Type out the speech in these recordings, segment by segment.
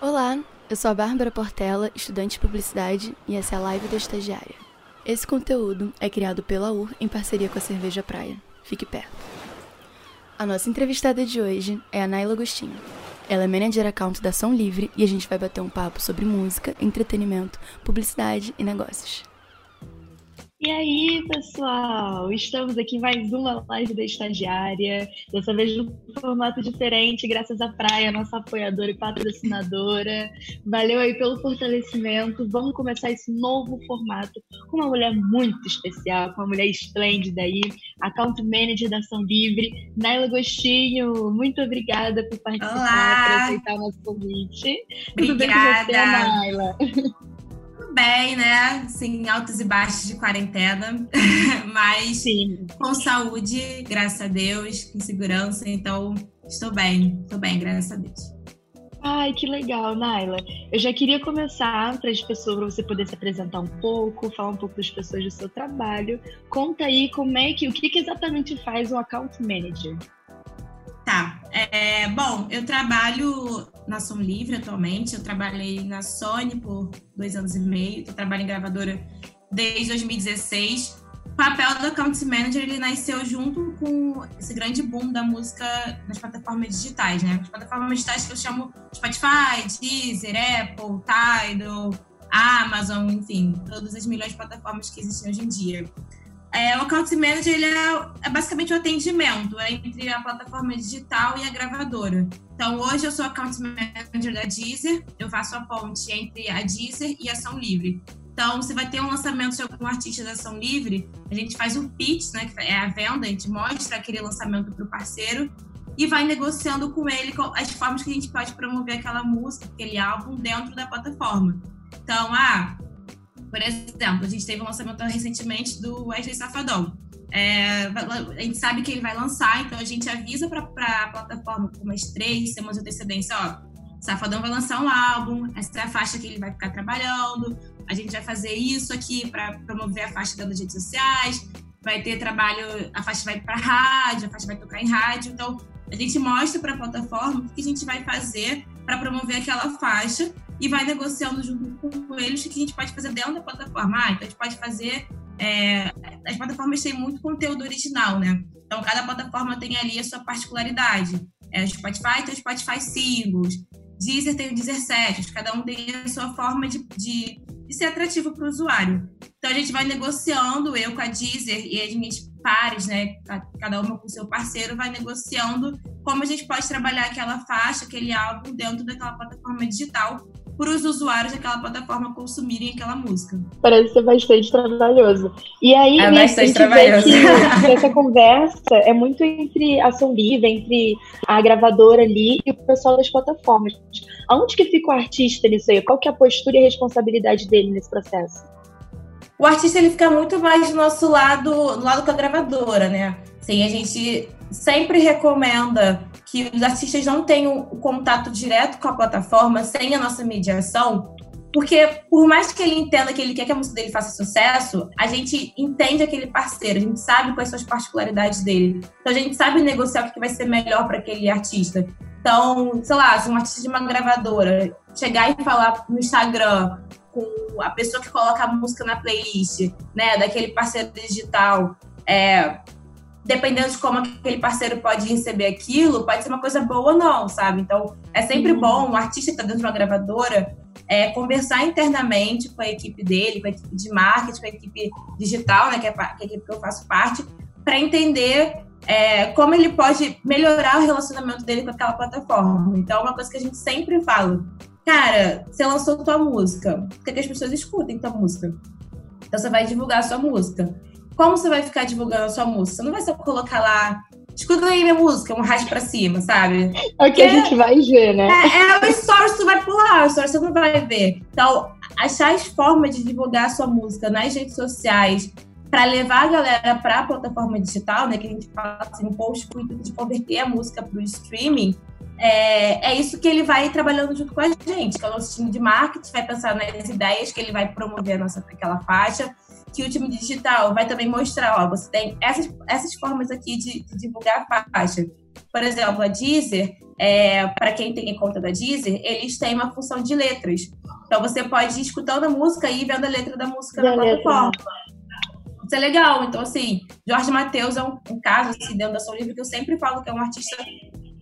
Olá, eu sou a Bárbara Portela, estudante de publicidade, e essa é a live da estagiária. Esse conteúdo é criado pela UR em parceria com a Cerveja Praia. Fique perto. A nossa entrevistada de hoje é a Naila Agostinho. Ela é manager account da Ação Livre e a gente vai bater um papo sobre música, entretenimento, publicidade e negócios. E aí, pessoal? Estamos aqui em mais uma live da estagiária. Dessa vez num formato diferente, graças à Praia, nossa apoiadora e patrocinadora. Valeu aí pelo fortalecimento. Vamos começar esse novo formato com uma mulher muito especial, com uma mulher esplêndida aí, account manager da Ação Livre, Naila Agostinho. Muito obrigada por participar, por aceitar o nosso convite. Obrigada. Tudo bem com você, Naila? bem, né? Sim, altos e baixos de quarentena, mas Sim. com saúde, graças a Deus, com segurança, então estou bem, estou bem, graças a Deus. Ai, que legal, Naila. Eu já queria começar para as pessoas, para você poder se apresentar um pouco, falar um pouco das pessoas do seu trabalho. Conta aí como é que, o que, que exatamente faz um account manager? Tá. É, bom, eu trabalho na Som Livre atualmente. Eu trabalhei na Sony por dois anos e meio. Eu trabalho em gravadora desde 2016. O papel do Account Manager ele nasceu junto com esse grande boom da música nas plataformas digitais, né? As plataformas digitais que eu chamo Spotify, Deezer, Apple, Tidal, Amazon, enfim, todas as milhões de plataformas que existem hoje em dia. É, o Account Manager ele é, é, basicamente o atendimento entre a plataforma digital e a gravadora. Então, hoje eu sou Account Manager da Deezer, eu faço a ponte entre a Deezer e a Ação Livre. Então, se vai ter um lançamento de algum artista da Ação Livre, a gente faz o pitch, né, que é a venda, a gente mostra aquele lançamento para o parceiro e vai negociando com ele as formas que a gente pode promover aquela música, aquele álbum dentro da plataforma. Então, ah, por exemplo, a gente teve um lançamento recentemente do Wesley Safadão. É, a gente sabe que ele vai lançar, então a gente avisa para a plataforma com umas três semanas de antecedência, ó, Safadão vai lançar um álbum, essa é a faixa que ele vai ficar trabalhando, a gente vai fazer isso aqui para promover a faixa das redes sociais, vai ter trabalho, a faixa vai para rádio, a faixa vai tocar em rádio, então a gente mostra para a plataforma o que a gente vai fazer para promover aquela faixa e vai negociando junto com eles o que a gente pode fazer dentro da plataforma. Ah, então a gente pode fazer. É, as plataformas têm muito conteúdo original, né? Então cada plataforma tem ali a sua particularidade. É, o Spotify tem o Spotify Singles, Deezer tem o Deezer Sets, cada um tem a sua forma de, de, de ser atrativo para o usuário. Então a gente vai negociando, eu com a Deezer e as minhas pares, né? Cada uma com seu parceiro, vai negociando como a gente pode trabalhar aquela faixa, aquele álbum dentro daquela plataforma digital para os usuários daquela plataforma consumirem aquela música. Parece ser bastante trabalhoso. E aí, é bastante trabalhoso. Que essa conversa é muito entre a ação livre, entre a gravadora ali e o pessoal das plataformas. Aonde que fica o artista nisso aí? Qual que é a postura e a responsabilidade dele nesse processo? O artista ele fica muito mais do nosso lado, do lado com a gravadora, né? Sim, a gente sempre recomenda que os artistas não tenham o contato direto com a plataforma sem a nossa mediação, porque por mais que ele entenda que ele quer que a música dele faça sucesso, a gente entende aquele parceiro, a gente sabe quais são as particularidades dele. Então a gente sabe negociar o que vai ser melhor para aquele artista. Então, sei lá, se um artista de uma gravadora chegar e falar no Instagram com a pessoa que coloca a música na playlist, né, daquele parceiro digital, é, dependendo de como aquele parceiro pode receber aquilo, pode ser uma coisa boa ou não, sabe? Então, é sempre uhum. bom um artista que está dentro de uma gravadora é, conversar internamente com a equipe dele, com a equipe de marketing, com a equipe digital, né, que é, que é a equipe que eu faço parte, para entender é, como ele pode melhorar o relacionamento dele com aquela plataforma. Então, é uma coisa que a gente sempre fala. Cara, você lançou tua música, por que as pessoas escutem tua música? Então, você vai divulgar a sua música como você vai ficar divulgando a sua música? Você não vai só colocar lá, escuta aí minha música, um rádio pra cima, sabe? É o que a gente vai ver, né? É, é o stories tu vai pular, o stories você não vai ver. Então, achar as formas de divulgar a sua música nas redes sociais para levar a galera para a plataforma digital, né? Que a gente fala assim, um post com de converter a música para o streaming. É, é isso que ele vai trabalhando junto com a gente, que é o nosso time de marketing, vai pensar nas ideias que ele vai promover nossa, aquela faixa que o time digital vai também mostrar, ó, você tem essas, essas formas aqui de, de divulgar a faixa. por exemplo, a Deezer, é, para quem tem conta da Deezer, eles têm uma função de letras. Então você pode ir escutando a música e vendo a letra da música da na plataforma. Isso é legal. Então, assim, Jorge Matheus é um, um caso assim, dentro da sua livro que eu sempre falo que é um artista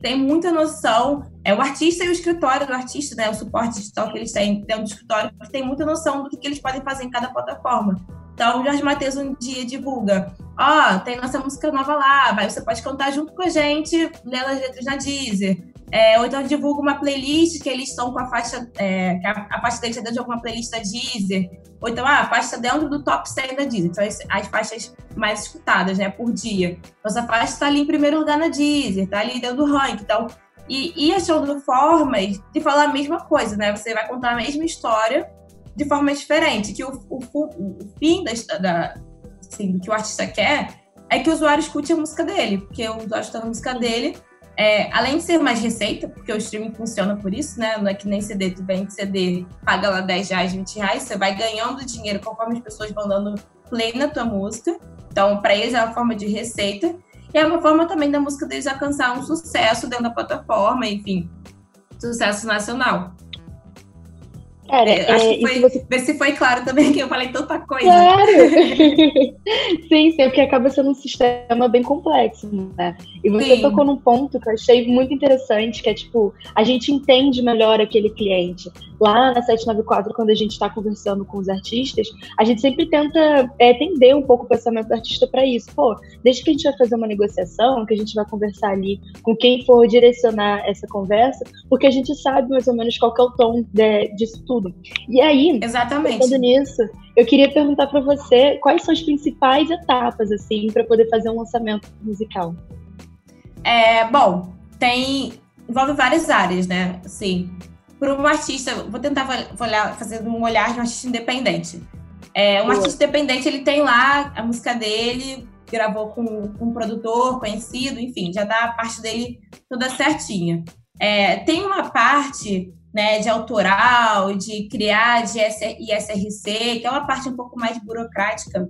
tem muita noção. É o artista e o escritório do artista, né? O suporte digital que eles têm dentro do escritório, que tem muita noção do que, que eles podem fazer em cada plataforma. Então, o Jorge Matheus um dia divulga: Ó, oh, tem nossa música nova lá, vai, você pode cantar junto com a gente, lendo as letras na Deezer. É, ou então divulga uma playlist que eles estão com a faixa, é, que a, a faixa deles é dentro de alguma playlist da Deezer. Ou então, ah, a faixa dentro do top 100 da Deezer. Então, as, as faixas mais escutadas, né, por dia. Então, essa faixa está ali em primeiro lugar na Deezer, está ali dentro do ranking. Então, e, e achando formas de falar a mesma coisa, né? Você vai contar a mesma história de forma diferente. Que o, o, o fim da, da assim, que o artista quer é que o usuário escute a música dele, porque o usuário está na música dele. É, além de ser mais receita, porque o streaming funciona por isso, né? Não é que nem CD, tu vende CD, paga lá 10 reais, 20 reais, você vai ganhando dinheiro conforme as pessoas vão dando play na tua música. Então, para eles é uma forma de receita. E é uma forma também da música deles alcançar um sucesso dentro da plataforma, enfim, sucesso nacional. Cara, é, acho é, que foi, você... ver se foi claro também que eu falei tanta coisa. Claro! sim, sim, porque acaba sendo um sistema bem complexo, né? E você sim. tocou num ponto que eu achei muito interessante, que é tipo, a gente entende melhor aquele cliente. Lá na 794, quando a gente está conversando com os artistas, a gente sempre tenta é, entender um pouco o pensamento do artista para isso. Pô, desde que a gente vai fazer uma negociação, que a gente vai conversar ali com quem for direcionar essa conversa, porque a gente sabe mais ou menos qual é o tom de, disso tudo tudo. E aí, Exatamente. pensando nisso, eu queria perguntar para você quais são as principais etapas, assim, para poder fazer um lançamento musical. É, bom, tem. envolve várias áreas, né? Assim, para um artista, vou tentar olhar, fazer um olhar de um artista independente. É, um Boa. artista independente, ele tem lá a música dele, gravou com, com um produtor conhecido, enfim, já dá a parte dele toda certinha. É, tem uma parte né, de autoral, de criar de ISRC, que é uma parte um pouco mais burocrática,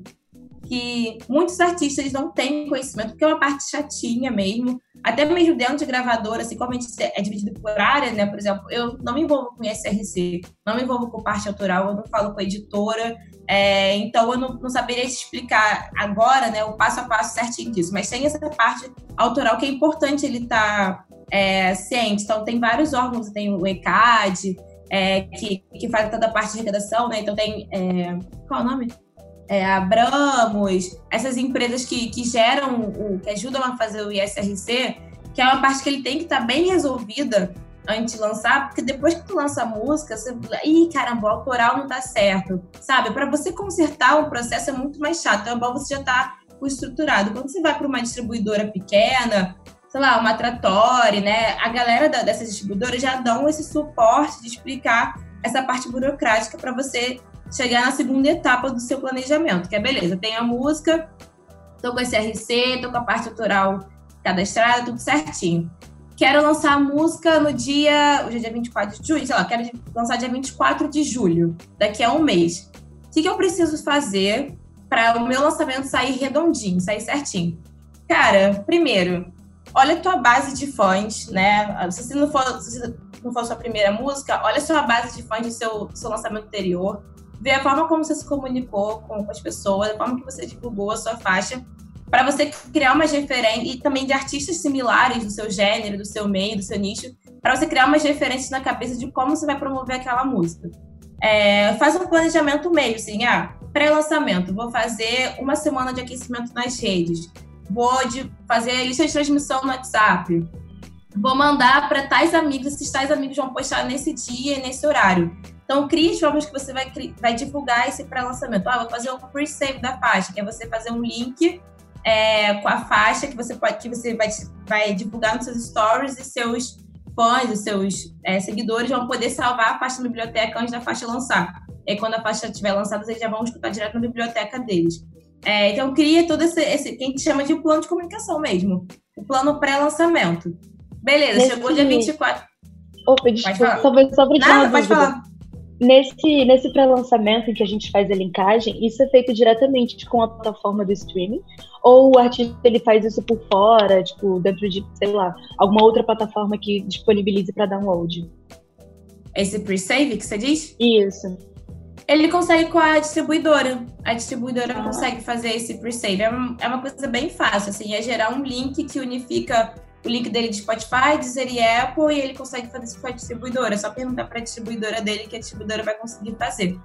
que muitos artistas não têm conhecimento, porque é uma parte chatinha mesmo, até mesmo dentro de gravadora, assim, como a gente é dividido por área, né, por exemplo, eu não me envolvo com ISRC, não me envolvo com parte autoral, eu não falo com a editora, é, então eu não, não, saberia explicar agora, né, o passo a passo certinho disso, mas tem essa parte autoral que é importante ele estar tá é, ciente. Então, tem vários órgãos, tem o ECAD, é, que, que faz toda a parte de redação, né? Então, tem. É, qual é o nome? É, Abramos, essas empresas que, que geram, o, que ajudam a fazer o ISRC, que é uma parte que ele tem que estar tá bem resolvida antes de lançar, porque depois que tu lança a música, você. Ih, caramba, o autoral não tá certo. Sabe? Para você consertar o processo é muito mais chato. Então é bom você já tá estruturado. Quando você vai para uma distribuidora pequena, sei lá, uma Trattori, né? A galera da, dessas distribuidoras já dão esse suporte de explicar essa parte burocrática para você chegar na segunda etapa do seu planejamento, que é beleza, tem a música, tô com esse RC, tô com a parte autoral cadastrada, tudo certinho. Quero lançar a música no dia, hoje é dia 24 de julho, sei lá, quero lançar dia 24 de julho, daqui a um mês. O que, que eu preciso fazer para o meu lançamento sair redondinho, sair certinho? Cara, primeiro, olha a tua base de fãs, né? Se não for, se não for sua primeira música, olha a sua base de fãs do seu, seu lançamento anterior, vê a forma como você se comunicou com, com as pessoas, a forma que você divulgou a sua faixa, para você criar umas referências, e também de artistas similares do seu gênero, do seu meio, do seu nicho, para você criar umas referências na cabeça de como você vai promover aquela música. É, faz um planejamento meio, assim, ah, pré-lançamento, vou fazer uma semana de aquecimento nas redes vou de fazer lista de transmissão no WhatsApp, vou mandar para tais amigos, esses tais amigos vão postar nesse dia e nesse horário. Então, crie as formas que você vai, vai divulgar esse pré-lançamento. Ah, vou fazer um pre-save da faixa, que é você fazer um link é, com a faixa que você pode que você vai, vai divulgar nos seus stories e seus fãs, os seus é, seguidores vão poder salvar a faixa na biblioteca antes da faixa lançar. E quando a faixa estiver lançada, eles já vão escutar direto na biblioteca deles. É, então, cria todo esse, esse, que a gente chama de plano de comunicação mesmo. O plano pré-lançamento. Beleza, Nesse... chegou dia 24. Opa, desculpa, só, só Nada, pode falar. Nesse, nesse pré-lançamento em que a gente faz a linkagem, isso é feito diretamente com a plataforma do streaming? Ou o artista ele faz isso por fora, tipo, dentro de, sei lá, alguma outra plataforma que disponibilize para download? Esse pre-save que você diz? Isso. Ele consegue com a distribuidora. A distribuidora ah. consegue fazer esse pre-save. É, uma, é uma coisa bem fácil, assim, é gerar um link que unifica o link dele de Spotify, Deezer e Apple, e ele consegue fazer isso com a distribuidora. É só perguntar para a distribuidora dele que a distribuidora vai conseguir fazer.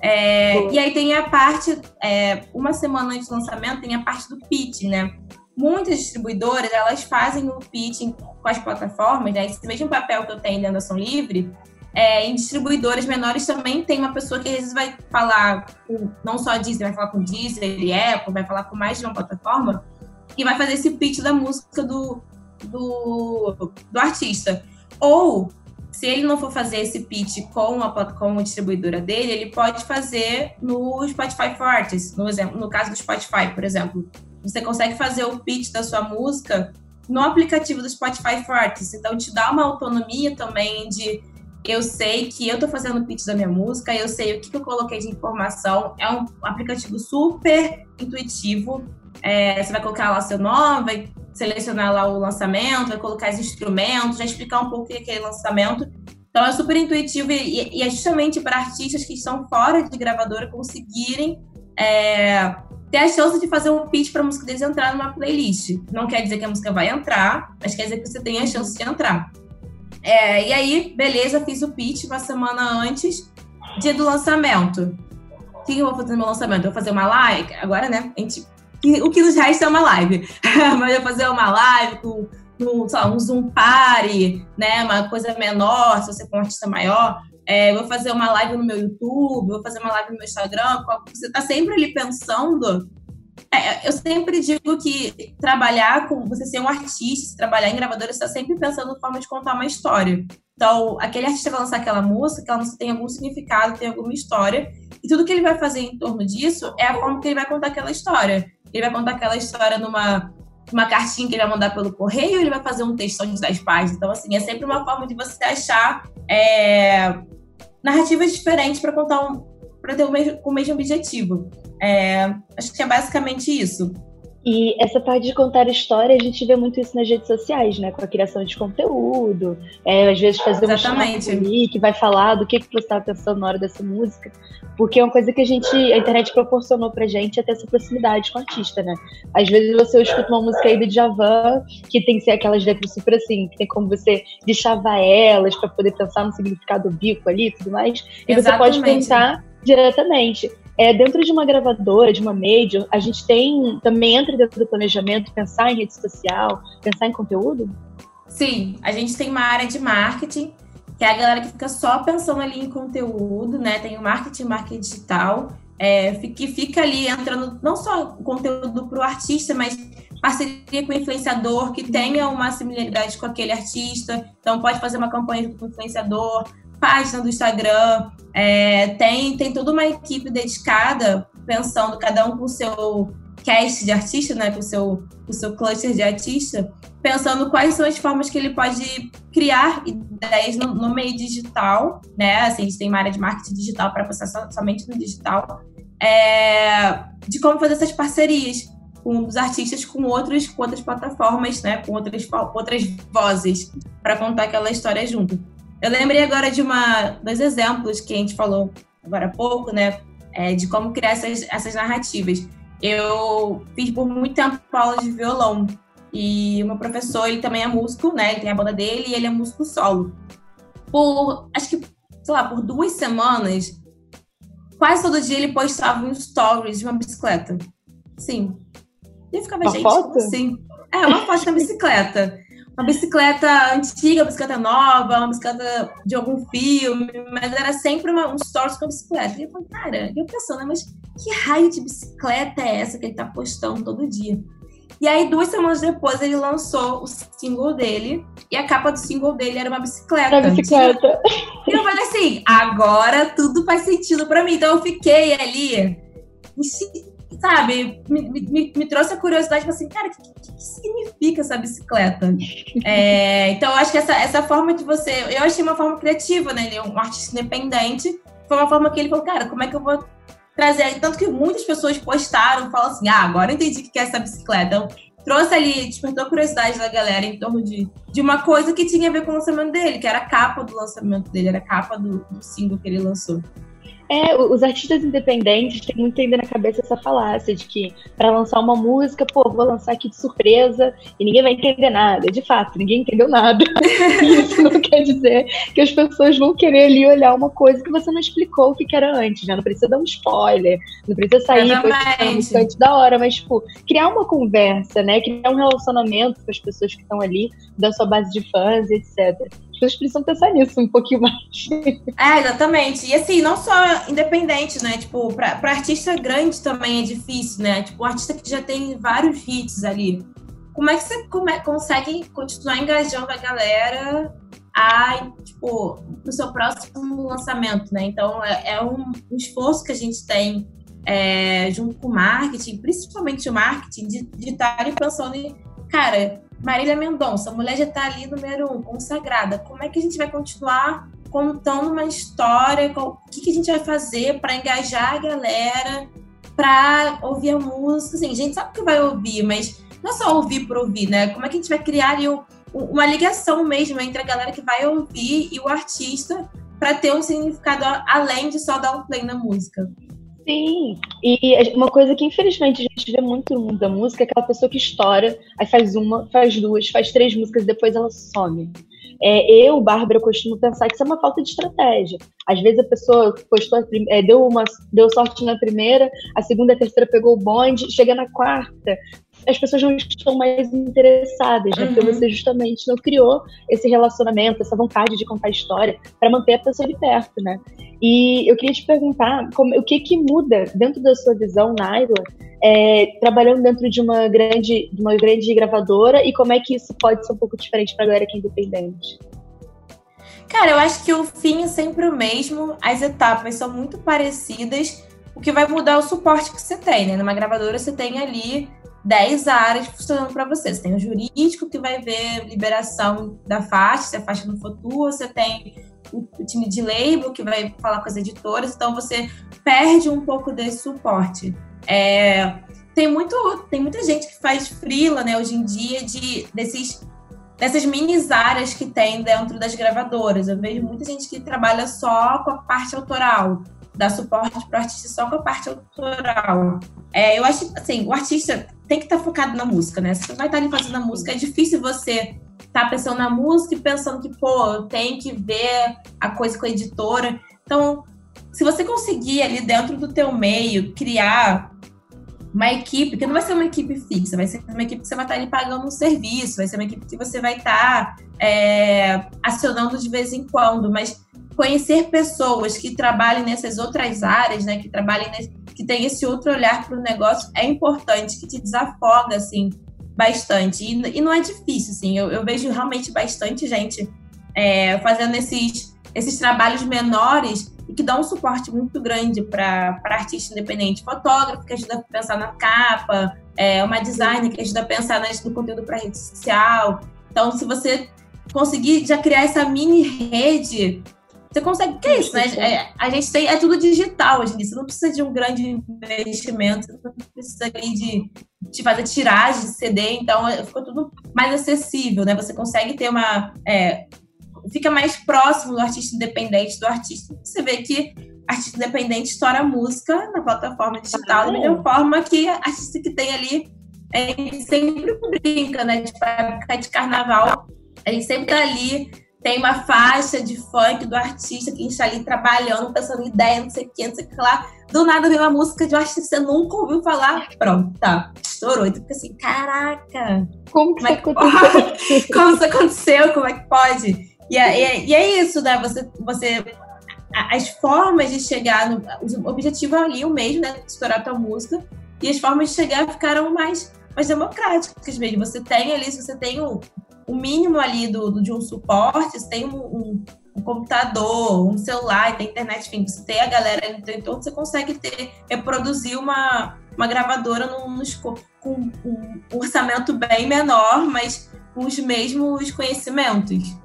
É, e aí tem a parte, é, uma semana antes do lançamento, tem a parte do pitch, né? Muitas distribuidoras, elas fazem o pitching com as plataformas, né? Esse mesmo papel que eu tenho dentro da Ação Livre, é, em distribuidoras menores também tem uma pessoa que às vezes vai falar com, não só Deezer, vai falar com e Apple, vai falar com mais de uma plataforma, e vai fazer esse pitch da música do, do, do artista. Ou, se ele não for fazer esse pitch com a, com a distribuidora dele, ele pode fazer no Spotify for Artists, no, exemplo, no caso do Spotify, por exemplo. Você consegue fazer o pitch da sua música no aplicativo do Spotify for Artists. Então, te dá uma autonomia também de eu sei que eu tô fazendo o pitch da minha música, eu sei o que, que eu coloquei de informação. É um aplicativo super intuitivo. É, você vai colocar lá seu nome, vai selecionar lá o lançamento, vai colocar os instrumentos, vai explicar um pouco o que é aquele lançamento. Então é super intuitivo e, e é justamente para artistas que estão fora de gravadora conseguirem é, ter a chance de fazer um pitch para a música deles entrar numa playlist. Não quer dizer que a música vai entrar, mas quer dizer que você tem a chance de entrar. É, e aí, beleza, fiz o pitch uma semana antes, dia do lançamento. O que eu vou fazer no meu lançamento? Eu vou fazer uma live? Agora, né? A gente o que nos resta é uma live. Mas eu fazer uma live com, com lá, um Zoom Party, né? Uma coisa menor, se você for um artista maior. É, vou fazer uma live no meu YouTube, vou fazer uma live no meu Instagram. Você está sempre ali pensando. É, eu sempre digo que trabalhar com. Você ser um artista, trabalhar em gravadora, você está sempre pensando em forma de contar uma história. Então, aquele artista vai lançar aquela música, aquela música tem algum significado, tem alguma história. E tudo que ele vai fazer em torno disso é a forma que ele vai contar aquela história. Ele vai contar aquela história numa uma cartinha que ele vai mandar pelo correio, ele vai fazer um textão de 10 páginas. Então, assim, é sempre uma forma de você achar é, narrativas diferentes para contar um, para ter o mesmo, o mesmo objetivo. É, acho que é basicamente isso. E essa parte de contar história, a gente vê muito isso nas redes sociais, né? Com a criação de conteúdo, é, às vezes fazer Exatamente. um ali que vai falar do que, que você estava pensando na hora dessa música. Porque é uma coisa que a gente, a internet proporcionou pra gente até essa proximidade com o artista, né? Às vezes você escuta uma música aí do Djavan, que tem que ser aquelas letras super assim, que tem como você deschavar elas para poder pensar no significado do bico ali e tudo mais. E Exatamente. você pode pensar diretamente. É, dentro de uma gravadora, de uma major, a gente tem também entra dentro do planejamento pensar em rede social, pensar em conteúdo? Sim, a gente tem uma área de marketing, que é a galera que fica só pensando ali em conteúdo, né? Tem o marketing, marketing digital, é, que fica ali entrando não só conteúdo para o artista, mas parceria com o influenciador que tenha uma similaridade com aquele artista. Então, pode fazer uma campanha com o influenciador, página do Instagram, é, tem, tem toda uma equipe dedicada, pensando cada um com o seu cast de artista, né, com o seu, o seu cluster de artista, pensando quais são as formas que ele pode criar ideias no, no meio digital, né, assim, a gente tem uma área de marketing digital para pensar so, somente no digital, é, de como fazer essas parcerias com os artistas com outros com outras plataformas, né, com outras outras vozes para contar aquela história junto. Eu lembrei agora de uma, dois exemplos que a gente falou agora há pouco, né? É, de como criar essas, essas narrativas. Eu fiz por muito tempo aula de violão. E o meu professor, ele também é músico, né? Ele tem a banda dele e ele é músico solo. Por, acho que, sei lá, por duas semanas, quase todo dia ele postava um stories de uma bicicleta. Sim. E eu ficava, uma gente, foto? assim. É, uma foto da bicicleta uma bicicleta antiga, uma bicicleta nova, uma bicicleta de algum filme, mas era sempre uma, um stories com a bicicleta. E eu falei, cara, eu pensando, né, mas que raio de bicicleta é essa que ele tá postando todo dia? E aí, duas semanas depois, ele lançou o single dele, e a capa do single dele era uma bicicleta. Uma bicicleta. E eu falei assim, agora tudo faz sentido para mim. Então eu fiquei ali sabe, me, me, me trouxe a curiosidade, tipo assim, cara, o que, que, que, significa essa bicicleta? é, então, eu acho que essa, essa forma de você, eu achei uma forma criativa, né? Ele é um artista independente, foi uma forma que ele falou, cara, como é que eu vou trazer? Tanto que muitas pessoas postaram, falam assim, ah, agora eu entendi o que é essa bicicleta. Então, trouxe ali, despertou a curiosidade da galera em torno de, de uma coisa que tinha a ver com o lançamento dele, que era a capa do lançamento dele, era a capa do, do single que ele lançou. É, os artistas independentes têm muito ainda na cabeça essa falácia de que para lançar uma música, pô, vou lançar aqui de surpresa e ninguém vai entender nada. De fato, ninguém entendeu nada. Isso não quer dizer que as pessoas vão querer ali olhar uma coisa que você não explicou o que, era antes, né? Não precisa dar um spoiler, não precisa sair música antes da hora, mas, tipo, criar uma conversa, né? Criar um relacionamento com as pessoas que estão ali, da sua base de fãs, etc pessoas precisam pensar nisso um pouquinho mais. É, exatamente. E assim, não só independente, né? Tipo, pra, pra artista grande também é difícil, né? Tipo, um artista que já tem vários hits ali. Como é que você come, consegue continuar engajando a galera a, tipo, pro seu próximo lançamento, né? Então, é, é um, um, esforço que a gente tem é, junto com o marketing, principalmente o marketing, de estar pensando em, cara, Marília Mendonça, a mulher já está ali número um, consagrada. Como é que a gente vai continuar contando uma história? O que, que a gente vai fazer para engajar a galera, para ouvir a música? Assim, a gente sabe que vai ouvir, mas não é só ouvir por ouvir, né? Como é que a gente vai criar ali uma ligação mesmo entre a galera que vai ouvir e o artista para ter um significado além de só dar um play na música? Sim, e uma coisa que infelizmente a gente vê muito no mundo da música é aquela pessoa que estoura, aí faz uma, faz duas, faz três músicas e depois ela some. É, eu, Bárbara, costumo pensar que isso é uma falta de estratégia. Às vezes a pessoa postou, é, deu, uma, deu sorte na primeira, a segunda, a terceira pegou o bonde, chega na quarta, as pessoas não estão mais interessadas, né? Uhum. Porque você justamente não criou esse relacionamento, essa vontade de contar história para manter a pessoa de perto, né? E eu queria te perguntar como, o que que muda dentro da sua visão, Naila, é, trabalhando dentro de uma grande, de uma grande gravadora e como é que isso pode ser um pouco diferente para a galera que é independente? Cara, eu acho que o fim é sempre o mesmo, as etapas são muito parecidas. O que vai mudar é o suporte que você tem, né? Numa gravadora você tem ali 10 áreas funcionando para você. Você tem o jurídico, que vai ver liberação da faixa, se a faixa não for tua, você tem o time de label, que vai falar com as editoras, então você perde um pouco desse suporte. É, tem, muito, tem muita gente que faz freela, né, hoje em dia, de, desses, dessas mini áreas que tem dentro das gravadoras. Eu vejo muita gente que trabalha só com a parte autoral, dá suporte para o artista só com a parte autoral. É, eu acho assim, o artista tem que estar tá focado na música, né? Se você vai estar tá ali fazendo a música, é difícil você estar tá pensando na música e pensando que, pô, tem que ver a coisa com a editora. Então, se você conseguir ali dentro do teu meio criar uma equipe, que não vai ser uma equipe fixa, vai ser uma equipe que você vai estar ali pagando um serviço, vai ser uma equipe que você vai estar é, acionando de vez em quando, mas conhecer pessoas que trabalhem nessas outras áreas, né, que trabalhem nesse, que tem esse outro olhar para o negócio é importante, que te desafoga assim bastante e, e não é difícil, assim. Eu, eu vejo realmente bastante gente é, fazendo esses esses trabalhos menores e que dão um suporte muito grande para artista independente, fotógrafo que ajuda a pensar na capa, é, uma designer que ajuda a pensar no conteúdo para rede social. Então, se você conseguir já criar essa mini rede você consegue. Que é isso, né? É, a gente tem. É tudo digital hoje em dia. Você não precisa de um grande investimento, você não precisa de, de fazer tiragem de CD, então é, ficou tudo mais acessível, né? Você consegue ter uma. É, fica mais próximo do artista independente do artista. Você vê que artista independente estoura música na plataforma digital da mesma forma que artista que tem ali. A gente sempre brinca, né? Tipo, época de carnaval, a gente sempre tá ali tem uma faixa de funk do artista que a gente está ali trabalhando, pensando em ideia, não sei o que, não sei o que lá. Do nada vem uma música de um artista que você nunca ouviu falar. Pronto, tá. Estourou. E tu fica assim, caraca. Como que, como é que aconteceu? como isso aconteceu? Como é que pode? E é, e é isso, né? Você, você as formas de chegar no. O objetivo é ali o mesmo, né? Estourar a tua música. E as formas de chegar ficaram mais, mais democráticas mesmo. Você tem ali, se você tem um, o mínimo ali do, do, de um suporte, você tem um, um, um, computador, um celular, tem internet, enfim, você tem a galera no entorno, você consegue ter, reproduzir uma, uma gravadora num, com um orçamento bem menor, mas com os mesmos conhecimentos.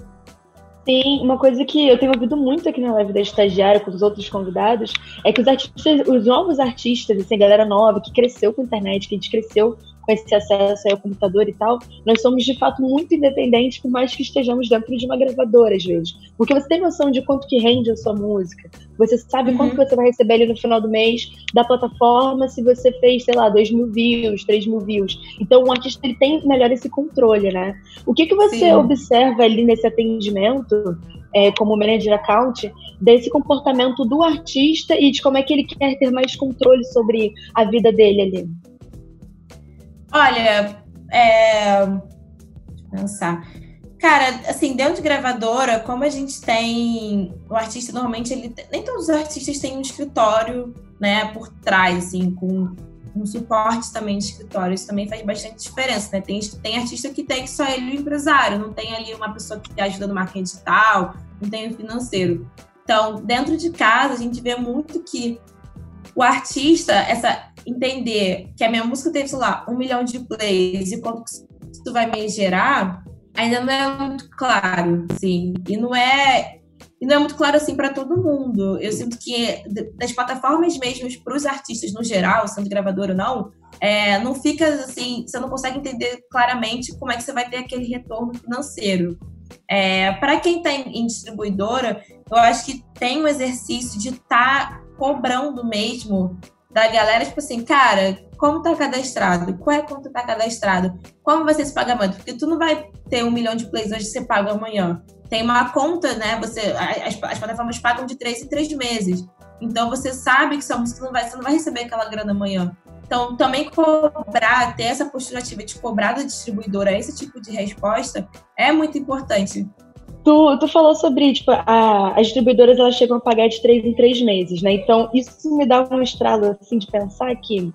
Sim, uma coisa que eu tenho ouvido muito aqui na live da estagiária com os outros convidados é que os artistas, os novos artistas, assim, galera nova que cresceu com a internet, que a cresceu com esse acesso ao computador e tal, nós somos de fato muito independentes, por mais que estejamos dentro de uma gravadora às vezes. Porque você tem noção de quanto que rende a sua música, você sabe uhum. quanto você vai receber ali no final do mês da plataforma se você fez, sei lá, 2 mil views, 3 mil views. Então o artista ele tem melhor esse controle, né? O que, que você Sim. observa ali nesse atendimento é, como manager account, desse comportamento do artista e de como é que ele quer ter mais controle sobre a vida dele ali. Olha, é... Deixa eu pensar. Cara, assim, dentro de gravadora, como a gente tem. O artista normalmente ele. Nem todos os artistas têm um escritório, né, por trás, assim, com um suporte também de escritório. Isso também faz bastante diferença, né? Tem, tem artista que tem só ele o empresário, não tem ali uma pessoa que ajuda no marketing digital, não tem o financeiro. Então, dentro de casa, a gente vê muito que o artista, essa entender que a minha música teve, sei lá, um milhão de plays e quanto isso vai me gerar, ainda não é muito claro, assim. E não é, e não é muito claro assim para todo mundo. Eu sinto que das plataformas mesmo para os artistas no geral, sendo gravador ou não, é, não fica assim, você não consegue entender claramente como é que você vai ter aquele retorno financeiro. É, para quem está em, em, distribuidora, eu acho que tem um exercício de estar tá cobrando mesmo da galera, tipo assim, cara, como tá cadastrado? Qual é quanto tá cadastrado? Como vai ser esse pagamento? Porque tu não vai ter um milhão de plays hoje você paga amanhã. Tem uma conta, né? Você, as, as plataformas pagam de três em três meses. Então você sabe que sua música não vai, você não vai receber aquela grana amanhã. Então, também cobrar, ter essa postura ativa de cobrar da distribuidora esse tipo de resposta é muito importante. Tu, tu falou sobre, tipo, a, as distribuidoras elas chegam a pagar de três em três meses, né? Então, isso me dá um estralo, assim, de pensar que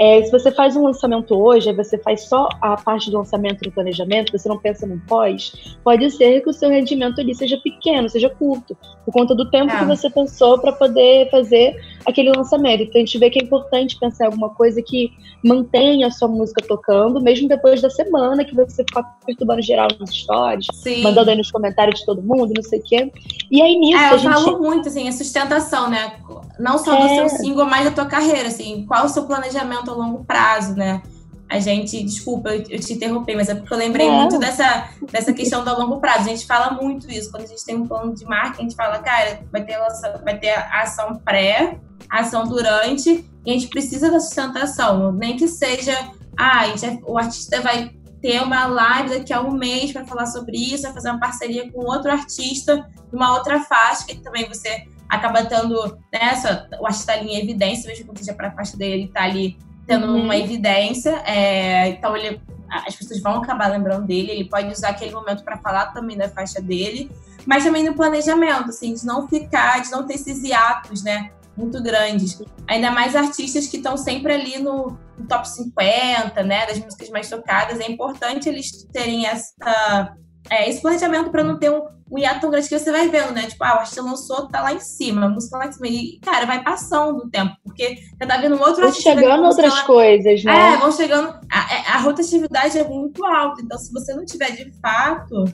é, se você faz um lançamento hoje, você faz só a parte do lançamento do planejamento, você não pensa no pós, pode ser que o seu rendimento ali seja pequeno, seja curto, por conta do tempo é. que você pensou para poder fazer aquele lançamento. Então a gente vê que é importante pensar em alguma coisa que mantenha a sua música tocando, mesmo depois da semana que você ficar perturbando geral nos stories, Sim. mandando aí nos comentários de todo mundo, não sei o quê. E aí nisso. É, eu gente... falo muito, assim, a sustentação, né? Não só do é. seu single, mas da tua carreira, assim, qual o seu planejamento a longo prazo, né? A gente, desculpa, eu, te interrompi, mas é porque eu lembrei é. muito dessa, dessa questão do longo prazo. A gente fala muito isso. Quando a gente tem um plano de marketing, a gente fala, cara, vai ter, vai ter ação pré, ação durante, e a gente precisa da sustentação. Nem que seja, ah, gente, o artista vai ter uma live daqui a um mês para falar sobre isso, vai fazer uma parceria com outro artista, numa outra faixa, que também você acaba tendo, né, o artista ali em evidência, mesmo que seja para a faixa dele, tá ali tendo uhum. uma evidência. É, então ele, as pessoas vão acabar lembrando dele. Ele pode usar aquele momento para falar também da faixa dele, mas também no planejamento, assim, de não ficar, de não ter esses hiatos, né? Muito grandes. Ainda mais artistas que estão sempre ali no, no top 50, né? Das músicas mais tocadas. É importante eles terem essa é, esse planejamento para não ter um, um hiato tão grande que você vai vendo, né? Tipo, ah, o artista lançou, tá lá em cima, a música tá lá em cima. E, cara, vai passando o tempo, porque você tá vendo um outro vão chegando outras lá... coisas, né? É, vão chegando. A, é, a, rotatividade é muito alta, então se você não tiver de fato.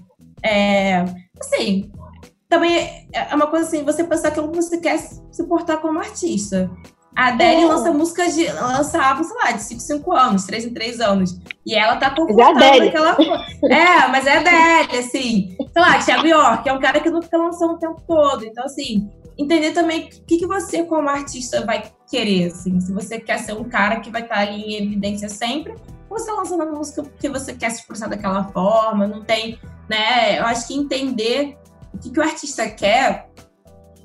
É, assim, também é, é uma coisa assim, você pensar que você quer se portar como artista. A Adele é. lança músicas de. lança álbum, sei lá, de 5, 5 anos, 3 em 3 anos. E ela tá confortável é naquela. é, mas é a Adele, assim. Sei lá, Thiago York, é um cara que não fica lançando o tempo todo. Então, assim, entender também o que, que você, como artista, vai querer, assim. Se você quer ser um cara que vai estar tá ali em evidência sempre, ou você tá lançando a música porque você quer se expressar daquela forma, não tem, né? Eu acho que entender o que, que o artista quer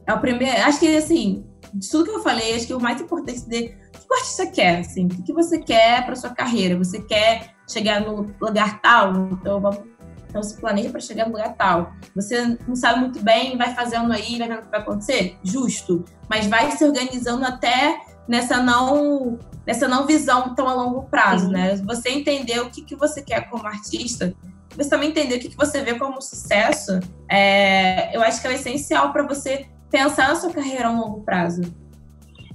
é o primeiro. Acho que, assim, de tudo que eu falei, acho que o mais importante é o que o artista quer, assim, o que você quer para sua carreira? Você quer chegar no lugar tal? Então, vamos, então se planeja para chegar no lugar tal. Você não sabe muito bem, vai fazendo aí, vai vendo o que vai acontecer? Justo. Mas vai se organizando até nessa não nessa não visão tão a longo prazo, Sim. né? Você entender o que, que você quer como artista, você também entender o que, que você vê como sucesso, é, eu acho que é o essencial para você pensar na sua carreira a longo prazo.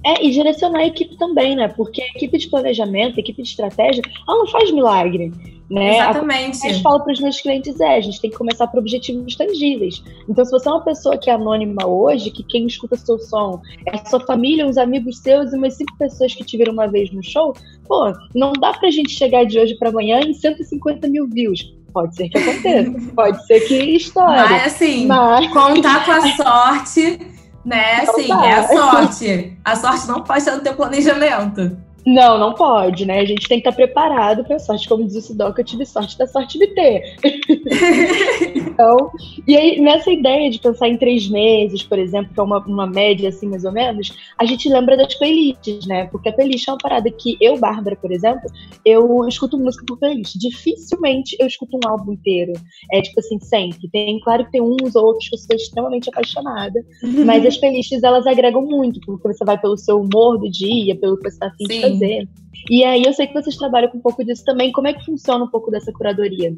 É, e direcionar a equipe também, né? Porque a equipe de planejamento, a equipe de estratégia, ela não faz milagre. Né? Exatamente. A, a gente fala para os meus clientes é, a gente tem que começar por objetivos tangíveis. Então, se você é uma pessoa que é anônima hoje, que quem escuta seu som é a sua família, os amigos seus e umas cinco pessoas que te viram uma vez no show, pô, não dá pra gente chegar de hoje para amanhã em 150 mil views. Pode ser que aconteça, pode ser que estoure. Mas, assim, mas... contar com a sorte, né? Então assim, tá. é a sorte. A sorte não pode estar no teu planejamento. Não, não pode, né? A gente tem que estar preparado para sorte. Como diz o Sidoca, eu tive sorte da sorte de ter. então, e aí, nessa ideia de pensar em três meses, por exemplo, que é uma, uma média, assim, mais ou menos, a gente lembra das playlists, né? Porque a playlist é uma parada que eu, Bárbara, por exemplo, eu escuto música por playlist. Dificilmente eu escuto um álbum inteiro. É tipo assim, sempre. Tem, claro que tem uns ou outros que eu sou extremamente apaixonada, mas as playlists, elas agregam muito, porque você vai pelo seu humor do dia, pelo que você está afim de fazer fazer. E aí eu sei que vocês trabalham com um pouco disso também. Como é que funciona um pouco dessa curadoria?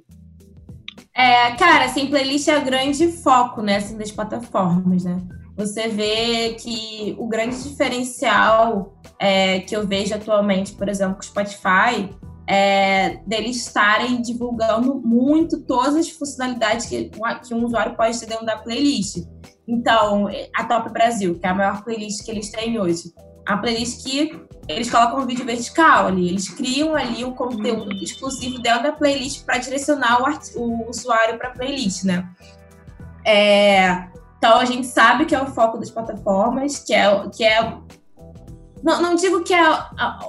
É, cara, assim, playlist é o grande foco, né, assim, das plataformas, né? Você vê que o grande diferencial é, que eu vejo atualmente, por exemplo, com o Spotify, é deles estarem divulgando muito todas as funcionalidades que, que um usuário pode ter dentro da playlist. Então, a Top Brasil, que é a maior playlist que eles têm hoje, a playlist que eles colocam um vídeo vertical ali, eles criam ali um conteúdo uhum. exclusivo dentro da playlist para direcionar o, o usuário para a playlist, né? É, então a gente sabe que é o foco das plataformas, que é, que é não, não digo que é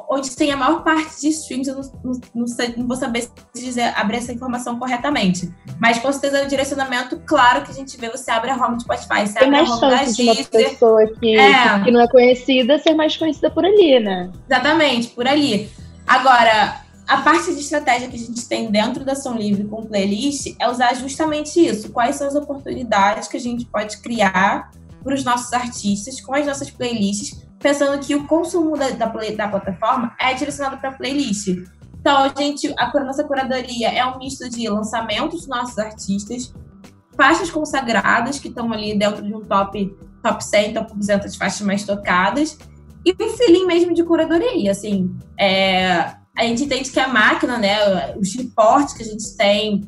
onde tem a maior parte de streams, eu não, não, sei, não vou saber se dizer, abrir essa informação corretamente. Mas com certeza o direcionamento, claro que a gente vê, você abre a home do Spotify, você tem abre a home chance de uma pessoa que, é. que não é conhecida ser mais conhecida por ali, né? Exatamente, por ali. Agora, a parte de estratégia que a gente tem dentro da Som Livre com playlist é usar justamente isso. Quais são as oportunidades que a gente pode criar para os nossos artistas com as nossas playlists pensando que o consumo da, da, da plataforma é direcionado para playlist. Então, a gente, a nossa curadoria é um misto de lançamentos dos nossos artistas, faixas consagradas que estão ali dentro de um top, top 100, top 200 faixas mais tocadas, e o feeling mesmo de curadoria, assim, é, a gente entende que a máquina, né, os reportes que a gente tem,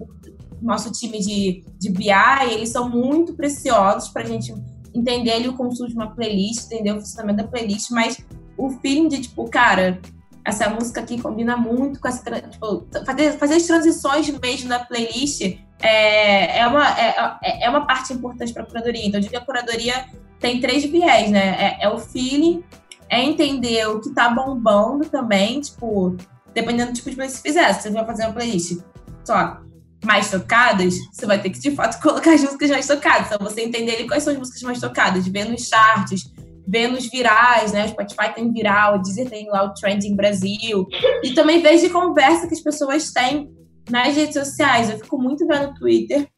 nosso time de, de BI, eles são muito preciosos para a gente entender ali o consumo de uma playlist, entender o funcionamento da playlist, mas o feeling de, tipo, cara, essa música aqui combina muito com essa. Tipo, fazer, fazer as transições mesmo da playlist é, é, uma, é, é uma parte importante para a curadoria. Então, eu digo que a curadoria tem três viés, né? É, é, o feeling, é entender o que tá bombando também, tipo, dependendo do tipo de playlist que você fizer. Se você vai fazer uma playlist só mais tocadas, você vai ter que, de fato, colocar as músicas mais tocadas. Então, você entender ali quais são as músicas mais tocadas, ver nos charts, ver nos virais, né? O Spotify tem viral, o Deezer tem lá o Trending Brasil. E também vejo de conversa que as pessoas têm nas redes sociais. Eu fico muito vendo no Twitter,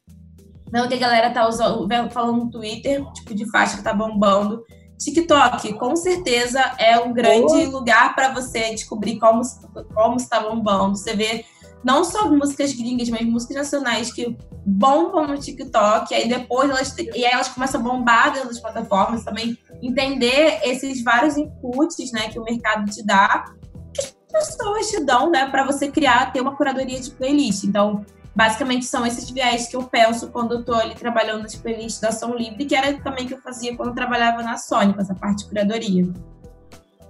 vendo que a galera tá usando, falando no Twitter, tipo, de faixa que tá bombando. TikTok, com certeza, é um grande lugar para você descobrir como, como está bombando. Você vê não só músicas gringas, mas músicas nacionais que bombam no TikTok, aí depois elas, e aí elas começam a bombar dentro das plataformas também, entender esses vários inputs, né, que o mercado te dá, que as pessoas te dão, né, para você criar, ter uma curadoria de playlist. Então, basicamente são esses viés que eu penso quando eu tô ali trabalhando nas playlists da Som Livre, que era também que eu fazia quando eu trabalhava na com essa parte de curadoria.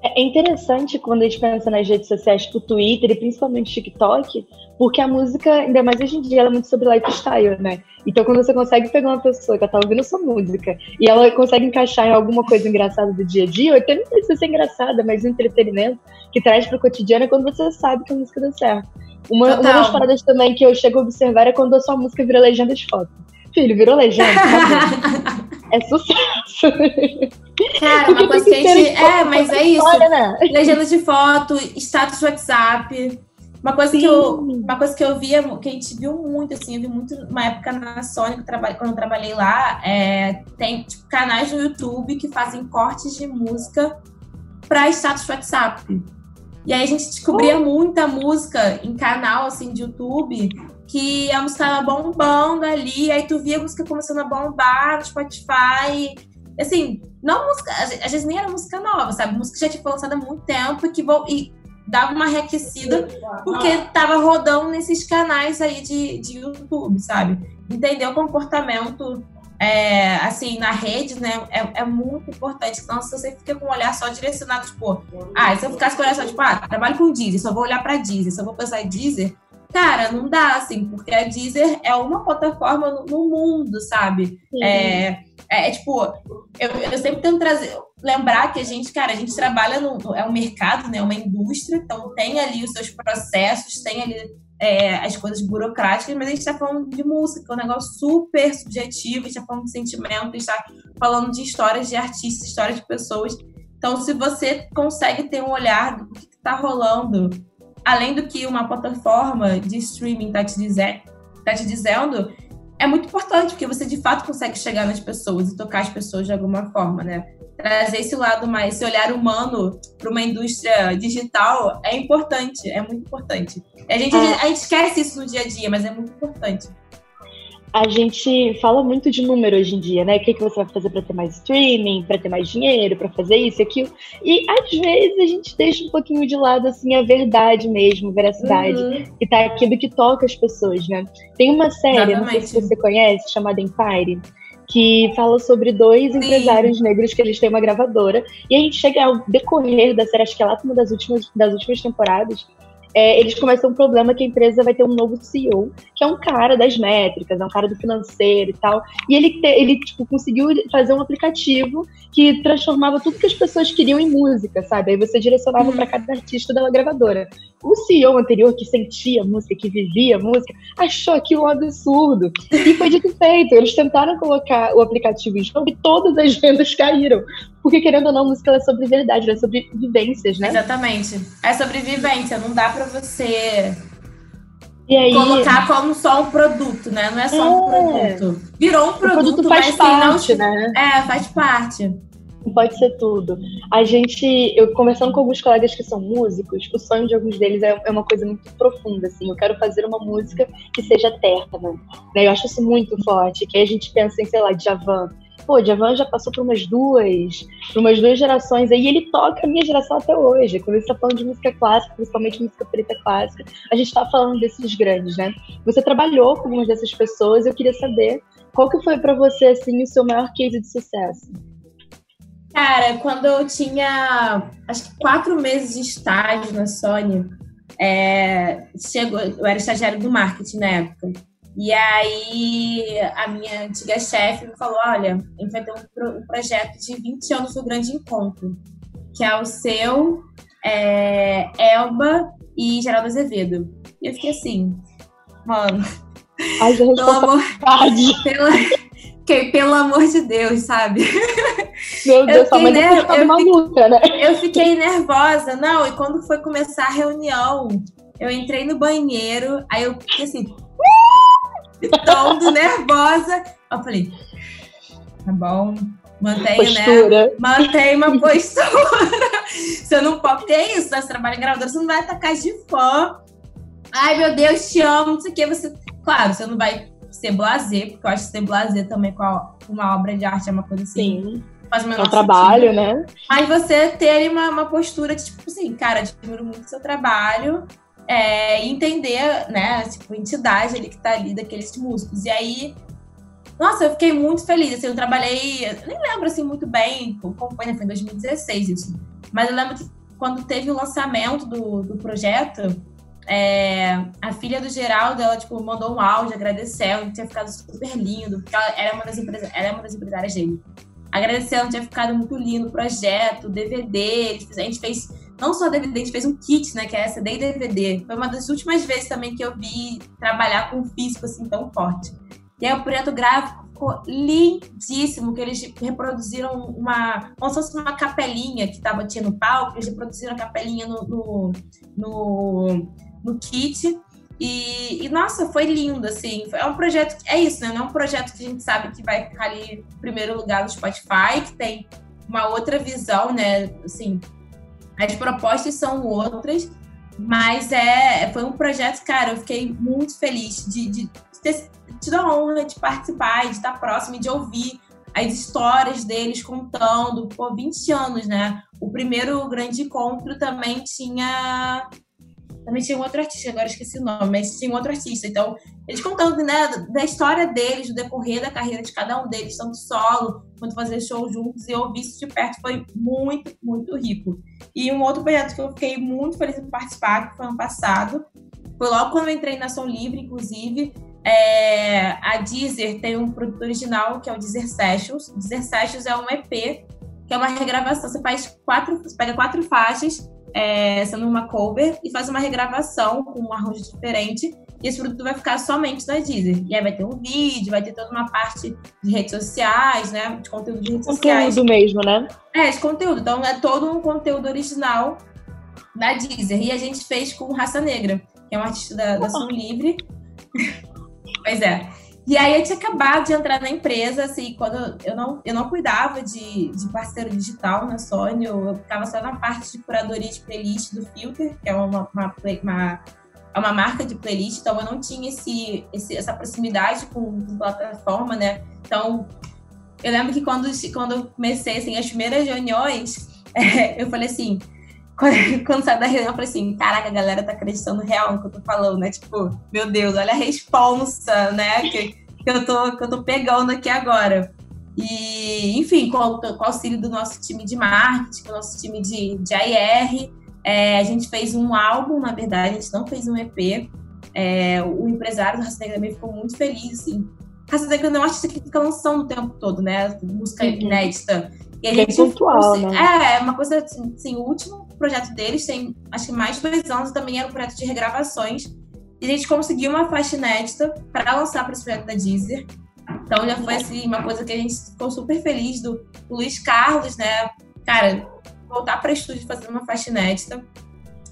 É interessante quando a gente pensa nas redes sociais, tipo Twitter e principalmente TikTok, porque a música, ainda mais hoje em dia, ela é muito sobre lifestyle, né? Então, quando você consegue pegar uma pessoa que tá ouvindo sua música e ela consegue encaixar em alguma coisa engraçada do dia a dia, ou até não precisa ser engraçada, mas um entretenimento que traz pro cotidiano é quando você sabe que a música dá certo. Uma, uma das paradas também que eu chego a observar é quando a sua música vira legenda de foto. Filho, virou legenda. é sucesso. Cara, uma coisa que a gente. É, mas é isso. Né? Legenda de foto, status WhatsApp. Uma coisa, que eu, uma coisa que eu via, que a gente viu muito, assim, eu vi muito uma época na Sony, quando eu trabalhei lá, é, tem tipo, canais no YouTube que fazem cortes de música para status WhatsApp. E aí a gente descobria muita música em canal assim de YouTube que a música tava bombando ali, aí tu via a música começando a bombar no Spotify, Assim, não música, às vezes nem era música nova, sabe? Música já tinha foi lançada há muito tempo e que e dava uma reaquecida porque tava rodando nesses canais aí de, de YouTube, sabe? Entender o comportamento é, assim, na rede, né, é, é, muito importante. Então, se você fica com o olhar só direcionado, tipo, ah, se eu ficasse com o olhar só, tipo, ah, trabalho com Deezer, só vou olhar para Deezer, só vou pensar em Deezer, cara, não dá, assim, porque a Deezer é uma plataforma no, no mundo, sabe? É, é, é, tipo, eu, eu sempre tento trazer, lembrar que a gente, cara, a gente trabalha no, é um mercado, né, uma indústria, então tem ali os seus processos, tem ali é, as coisas burocráticas, mas a gente está falando de música, é um negócio super subjetivo, a gente está falando de sentimento, a gente está falando de histórias de artistas, histórias de pessoas. Então, se você consegue ter um olhar do que está rolando, além do que uma plataforma de streaming está te, dizer, tá te dizendo, é muito importante, porque você de fato consegue chegar nas pessoas e tocar as pessoas de alguma forma, né? Trazer esse lado mais, esse olhar humano para uma indústria digital é importante, é muito importante. A gente, é. a gente esquece isso no dia a dia, mas é muito importante a gente fala muito de número hoje em dia, né? O que, que você vai fazer para ter mais streaming, para ter mais dinheiro, para fazer isso e aquilo. E às vezes a gente deixa um pouquinho de lado assim a verdade mesmo, a veracidade, uhum. que tá aquilo que toca as pessoas, né? Tem uma série, não sei se você conhece, chamada Empire que fala sobre dois Sim. empresários negros que eles têm uma gravadora. E a gente chega ao decorrer da série, acho que é lá uma das últimas, das últimas temporadas, é, eles começam um problema que a empresa vai ter um novo CEO, que é um cara das métricas, é um cara do financeiro e tal. E ele, te, ele tipo, conseguiu fazer um aplicativo que transformava tudo que as pessoas queriam em música, sabe? Aí você direcionava para cada artista da gravadora. O CEO anterior, que sentia música, que vivia música, achou aquilo um absurdo. E foi dito feito. Eles tentaram colocar o aplicativo em jogo e todas as vendas caíram. Porque, querendo ou não, música é sobre verdade, é sobre vivências, né? Exatamente. É sobre vivência. Não dá pra você aí, colocar como só um produto, né? Não é só é. um produto. Virou um produto, o produto faz parte, não... né? É, faz parte pode ser tudo. A gente, eu conversando com alguns colegas que são músicos, o sonho de alguns deles é, é uma coisa muito profunda, assim. Eu quero fazer uma música que seja terna, né? Eu acho isso muito forte. Que aí a gente pensa em, sei lá, Javan. Pô, Javan já passou por umas duas, por umas duas gerações aí, ele toca a minha geração até hoje. Quando gente tá falando de música clássica, principalmente música preta clássica, a gente tá falando desses grandes, né? Você trabalhou com algumas dessas pessoas, eu queria saber qual que foi para você, assim, o seu maior case de sucesso? Cara, quando eu tinha acho que quatro meses de estágio na Sony, é, chegou, eu era estagiário do marketing na época. E aí a minha antiga chefe me falou: olha, a gente vai ter um, um, projeto de 20 anos do Grande Encontro, que é o seu, é, Elba e Geraldo Azevedo. E eu fiquei assim, mano. Ai, pelo amor, pela, que, pelo amor de Deus, sabe? Meu Deus, eu fiquei, ner... eu, maluca, né? eu fiquei nervosa. Não, e quando foi começar a reunião, eu entrei no banheiro, aí eu fiquei assim, todo nervosa. Eu falei, tá bom, mantenha, né? Mantém uma postura. você não pode, porque é isso, né? você trabalha em gravadora, você não vai atacar de fã. Ai, meu Deus, te amo, não sei o que. Você... Claro, você não vai ser blazer, porque eu acho que ser blazer também com uma obra de arte é uma coisa assim. Sim. Faz o menor é um trabalho, né? Mas você ter uma, uma postura de, tipo assim, cara, admiro muito o seu trabalho. É, entender, né, tipo, entidade ali que tá ali daqueles músicos. E aí, nossa, eu fiquei muito feliz. Assim, eu trabalhei, eu nem lembro assim muito bem como foi, né? Foi em 2016 isso. Mas eu lembro que quando teve o lançamento do, do projeto, é, a filha do Geraldo, ela, tipo, mandou um áudio agradecendo, tinha ficado super lindo, porque ela era uma das, empresa, ela é uma das empresárias dele. Agradecendo, tinha ficado muito lindo o projeto, DVD, a gente fez, não só a gente fez um kit, né, que é CD e DVD. Foi uma das últimas vezes também que eu vi trabalhar com físico assim tão forte. E aí o projeto gráfico ficou lindíssimo, que eles reproduziram uma, como se fosse uma capelinha que tava, tinha no palco, eles reproduziram a capelinha no, no, no no kit. E, e, nossa, foi lindo, assim. É um projeto, é isso, né? Não é um projeto que a gente sabe que vai ficar ali em primeiro lugar no Spotify, que tem uma outra visão, né? Assim, as propostas são outras, mas é, foi um projeto, cara, eu fiquei muito feliz de, de ter tido a honra de participar, de estar próximo, de ouvir as histórias deles contando, por 20 anos, né? O primeiro grande encontro também tinha também tinha um outro artista, agora esqueci o nome, mas tinha um outro artista. Então, eles contando né, da história deles, do decorrer da carreira de cada um deles, tanto solo quanto fazer show juntos, e ouvir isso de perto foi muito, muito rico. E um outro projeto que eu fiquei muito feliz em participar, que foi ano passado, foi logo quando eu entrei na Som Livre, inclusive, é, a Deezer tem um produto original que é o Deezer Sessions. Deezer Sessions é um EP, que é uma regravação. Você faz quatro, você pega quatro faixas é, sendo uma cover, e faz uma regravação com um arranjo diferente. E esse produto vai ficar somente na Deezer. E aí vai ter um vídeo, vai ter toda uma parte de redes sociais, né? De conteúdo de redes conteúdo sociais. Conteúdo mesmo, né? É, de conteúdo. Então é todo um conteúdo original da Deezer. E a gente fez com Raça Negra, que é um artista da, da Som Livre. pois é. E aí eu tinha acabado de entrar na empresa, assim, quando eu não, eu não cuidava de, de parceiro digital na Sony, eu ficava só na parte de curadoria de playlist do Filter, que é uma, uma, uma, é uma marca de playlist, então eu não tinha esse, esse essa proximidade com, com plataforma, né? Então, eu lembro que quando, quando eu comecei, assim, as primeiras reuniões, é, eu falei assim, quando, quando sai da reunião, eu falei assim, caraca, a galera tá acreditando real no que eu tô falando, né? Tipo, meu Deus, olha a responsa, né? Que, que, eu, tô, que eu tô pegando aqui agora. E, enfim, com, com o auxílio do nosso time de marketing, com o nosso time de, de AR, é, a gente fez um álbum, na verdade, a gente não fez um EP. É, o empresário do Raça Negra também ficou muito feliz, assim. Raça Negra não é um artista que fica lançando o tempo todo, né? Música uhum. inédita. E a gente, pontual, né? É, é, uma coisa assim, assim, o último projeto deles tem acho que mais de dois anos também era um projeto de regravações. E a gente conseguiu uma faixa inédita para lançar para esse projeto da Deezer. Então já foi assim, uma coisa que a gente ficou super feliz do Luiz Carlos, né? Cara, voltar para estúdio fazer uma faixa inédita.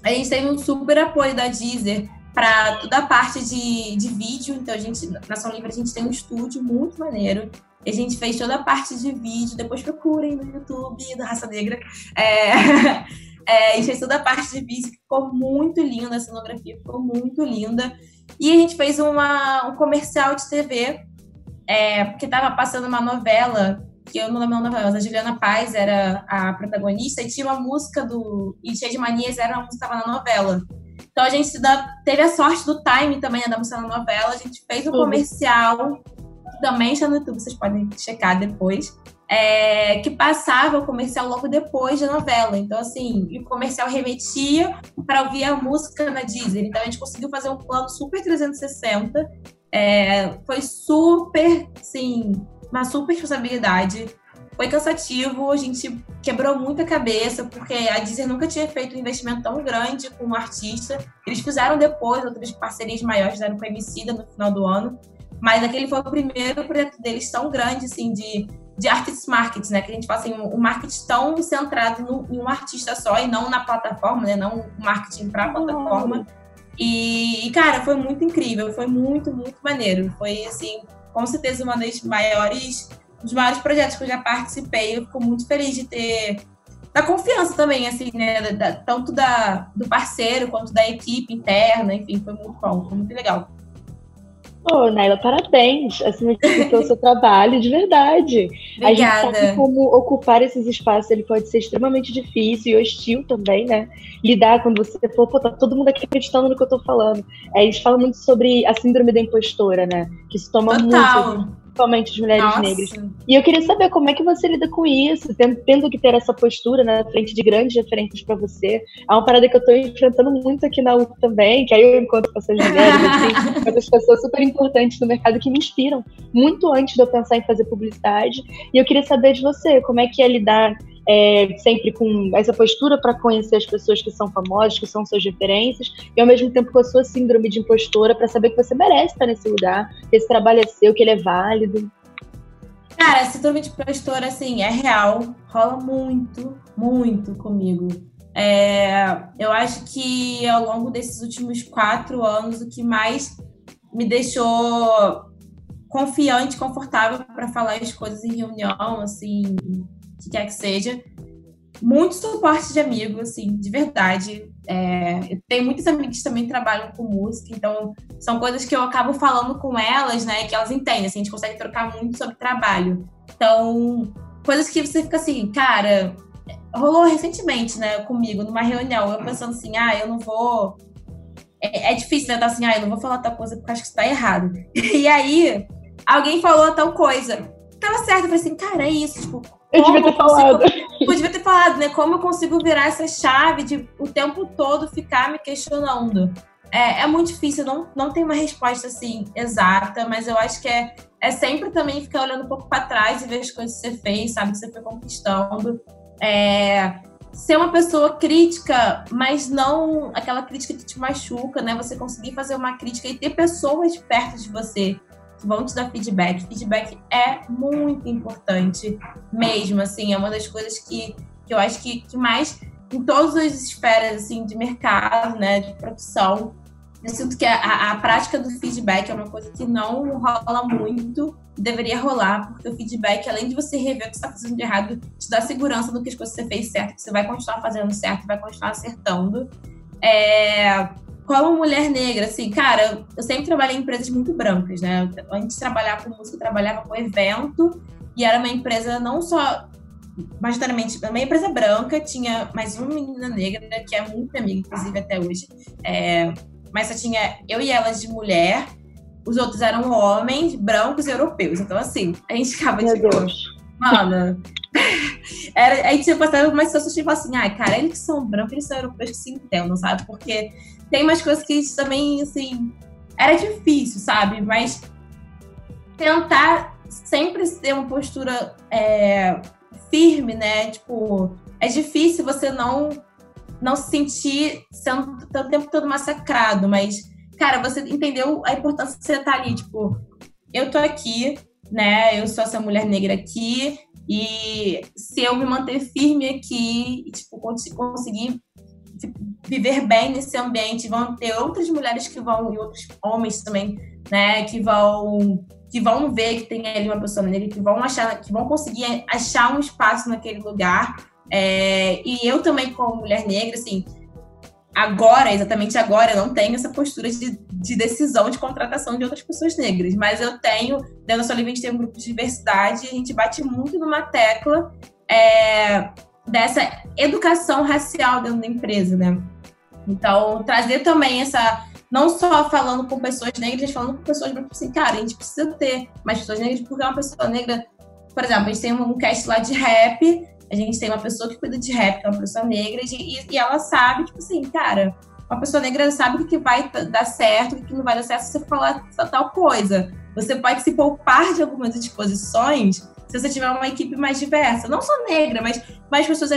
A gente teve um super apoio da Deezer para toda a parte de, de vídeo. Então, a gente, na São Livre, a gente tem um estúdio muito maneiro. A gente fez toda a parte de vídeo, depois procurem no YouTube da Raça Negra. É, é, gente fez toda a parte de vídeo, ficou muito linda, a cenografia ficou muito linda. E a gente fez uma, um comercial de TV, é, porque estava passando uma novela, que eu não lembro a novela, mas a Juliana Paz era a protagonista, e tinha uma música do. E Cheia de Manias era uma música que estava na novela. Então a gente teve a sorte do time também né, da música na novela, a gente fez um comercial também está no YouTube, vocês podem checar depois. É, que passava o comercial logo depois da novela. Então, assim, o comercial remetia para ouvir a música na Deezer. Então, a gente conseguiu fazer um plano super 360. É, foi super, sim, uma super responsabilidade. Foi cansativo, a gente quebrou muita cabeça, porque a Deezer nunca tinha feito um investimento tão grande com um artista. Eles fizeram depois outras parcerias maiores, fizeram com a Emicida no final do ano. Mas aquele foi o primeiro projeto deles tão grande, assim, de, de artist marketing, né? Que a gente fala assim, um, marketing tão centrado no, em um artista só e não na plataforma, né? Não marketing para a plataforma. E, cara, foi muito incrível, foi muito, muito maneiro. Foi, assim, com certeza uma das maiores, dos maiores projetos que eu já participei. Eu fico muito feliz de ter da confiança também, assim, né? Da, tanto da, do parceiro quanto da equipe interna, enfim, foi muito bom, foi muito legal. Ô, oh, Naila, parabéns, acima de tudo, pelo seu trabalho, de verdade. Obrigada. A gente sabe como ocupar esses espaços, ele pode ser extremamente difícil e hostil também, né? Lidar quando você for, pô, tá todo mundo aqui acreditando no que eu tô falando. É, eles falam muito sobre a síndrome da impostora, né? Que se toma Total. muito principalmente de mulheres Nossa. negras. E eu queria saber como é que você lida com isso, tendo, tendo que ter essa postura na frente de grandes referências para você. É uma parada que eu estou enfrentando muito aqui na UF também, que aí eu encontro com essas mulheres, assim, outras pessoas super importantes no mercado que me inspiram muito antes de eu pensar em fazer publicidade. E eu queria saber de você, como é que é lidar é, sempre com essa postura para conhecer as pessoas que são famosas, que são suas referências, e ao mesmo tempo com a sua síndrome de impostora para saber que você merece estar nesse lugar, que esse trabalho é seu, que ele é válido. Cara, a síndrome de impostora, assim, é real, rola muito, muito comigo. É, eu acho que ao longo desses últimos quatro anos, o que mais me deixou confiante, confortável para falar as coisas em reunião, assim, que quer que seja. Muito suporte de amigo, assim, de verdade. É, eu tenho muitas amigas que também trabalham com música, então são coisas que eu acabo falando com elas, né? Que elas entendem, assim, a gente consegue trocar muito sobre trabalho. Então, coisas que você fica assim, cara, rolou recentemente, né, comigo, numa reunião, eu pensando assim, ah, eu não vou. É, é difícil, né? Tá assim, ah, eu não vou falar tal coisa porque acho que isso tá errado. E aí, alguém falou tal coisa. Tava certo, eu falei assim, cara, é isso, tipo. Eu devia ter falado. Eu devia ter falado, né? Como eu consigo virar essa chave de o tempo todo ficar me questionando. É, é muito difícil, não, não tem uma resposta assim exata, mas eu acho que é, é sempre também ficar olhando um pouco para trás e ver as coisas que você fez, sabe? Que você foi conquistando. É, ser uma pessoa crítica, mas não aquela crítica que te machuca, né? Você conseguir fazer uma crítica e ter pessoas perto de você vão te dar feedback. Feedback é muito importante mesmo, assim, é uma das coisas que, que eu acho que, que mais em todas as esferas assim de mercado, né, de produção, eu sinto que a, a, prática do feedback é uma coisa que não rola muito, deveria rolar, porque o feedback, além de você rever o que você está fazendo de errado, te dá segurança do que as coisas que você fez certo, que você vai continuar fazendo certo, vai continuar acertando. É, como mulher negra, assim, cara, eu sempre trabalhei em empresas muito brancas, né? Antes de trabalhar com música, eu trabalhava com evento, e era uma empresa não só majoritariamente uma empresa branca, tinha mais uma menina negra, que é muito amiga, inclusive, até hoje. É, mas só tinha eu e elas de mulher, os outros eram homens, brancos e europeus. Então, assim, a gente ficava Meu tipo. Deus. Mano. Era, a gente tinha passado algumas situações tipo assim, ai, cara, eles que são brancos, eles são europeus que se entendam, sabe? Porque tem umas coisas que também, assim, era difícil, sabe? Mas tentar sempre ter uma postura é, firme, né? Tipo, é difícil você não não se sentir sendo o tempo todo massacrado, mas, cara, você entendeu a importância de você estar ali, tipo, eu tô aqui, né? Eu sou essa mulher negra aqui, e se eu me manter firme aqui tipo, conseguir viver bem nesse ambiente, vão ter outras mulheres que vão, e outros homens também, né, que vão que vão ver que tem ali uma pessoa negra, que vão achar, que vão conseguir achar um espaço naquele lugar. É, e eu também, como mulher negra, assim, agora, exatamente agora, eu não tenho essa postura de, de decisão de contratação de outras pessoas negras, mas eu tenho, dentro da Soliva, a gente tem um grupo de diversidade a gente bate muito numa tecla é, dessa educação racial dentro da empresa, né? Então, trazer também essa. Não só falando com pessoas negras, falando com pessoas brancas, assim, cara, a gente precisa ter mais pessoas negras, porque uma pessoa negra, por exemplo, a gente tem um cast lá de rap, a gente tem uma pessoa que cuida de rap, que é uma pessoa negra, e, e ela sabe, tipo assim, cara, uma pessoa negra sabe o que vai dar certo, o que não vai dar certo se você falar tal coisa. Você pode se poupar de algumas exposições se você tiver uma equipe mais diversa. Não só negra, mas mais pessoas,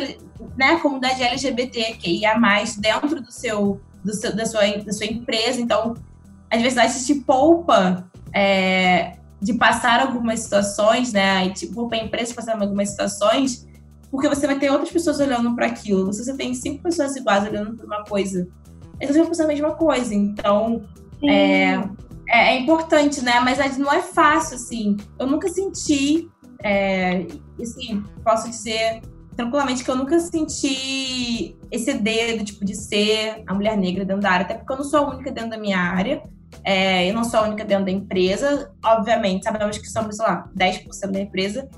né, comunidade LGBT, que ia mais dentro do seu, do seu, da, sua, da sua empresa. Então, a diversidade te poupa é, de passar algumas situações, né? E te poupa a empresa de passar algumas situações porque você vai ter outras pessoas olhando para aquilo. Se você tem cinco pessoas iguais olhando para uma coisa, eles vão pensar a mesma coisa. Então, é, é, é, importante, né? Mas não é fácil, assim. Eu nunca senti, é, assim, posso dizer tranquilamente que eu nunca senti esse dedo, tipo, de ser a mulher negra dentro da área, até porque eu não sou a única dentro da minha área. É, eu não sou a única dentro da empresa. Obviamente, sabemos que somos, sei lá, 10% da empresa,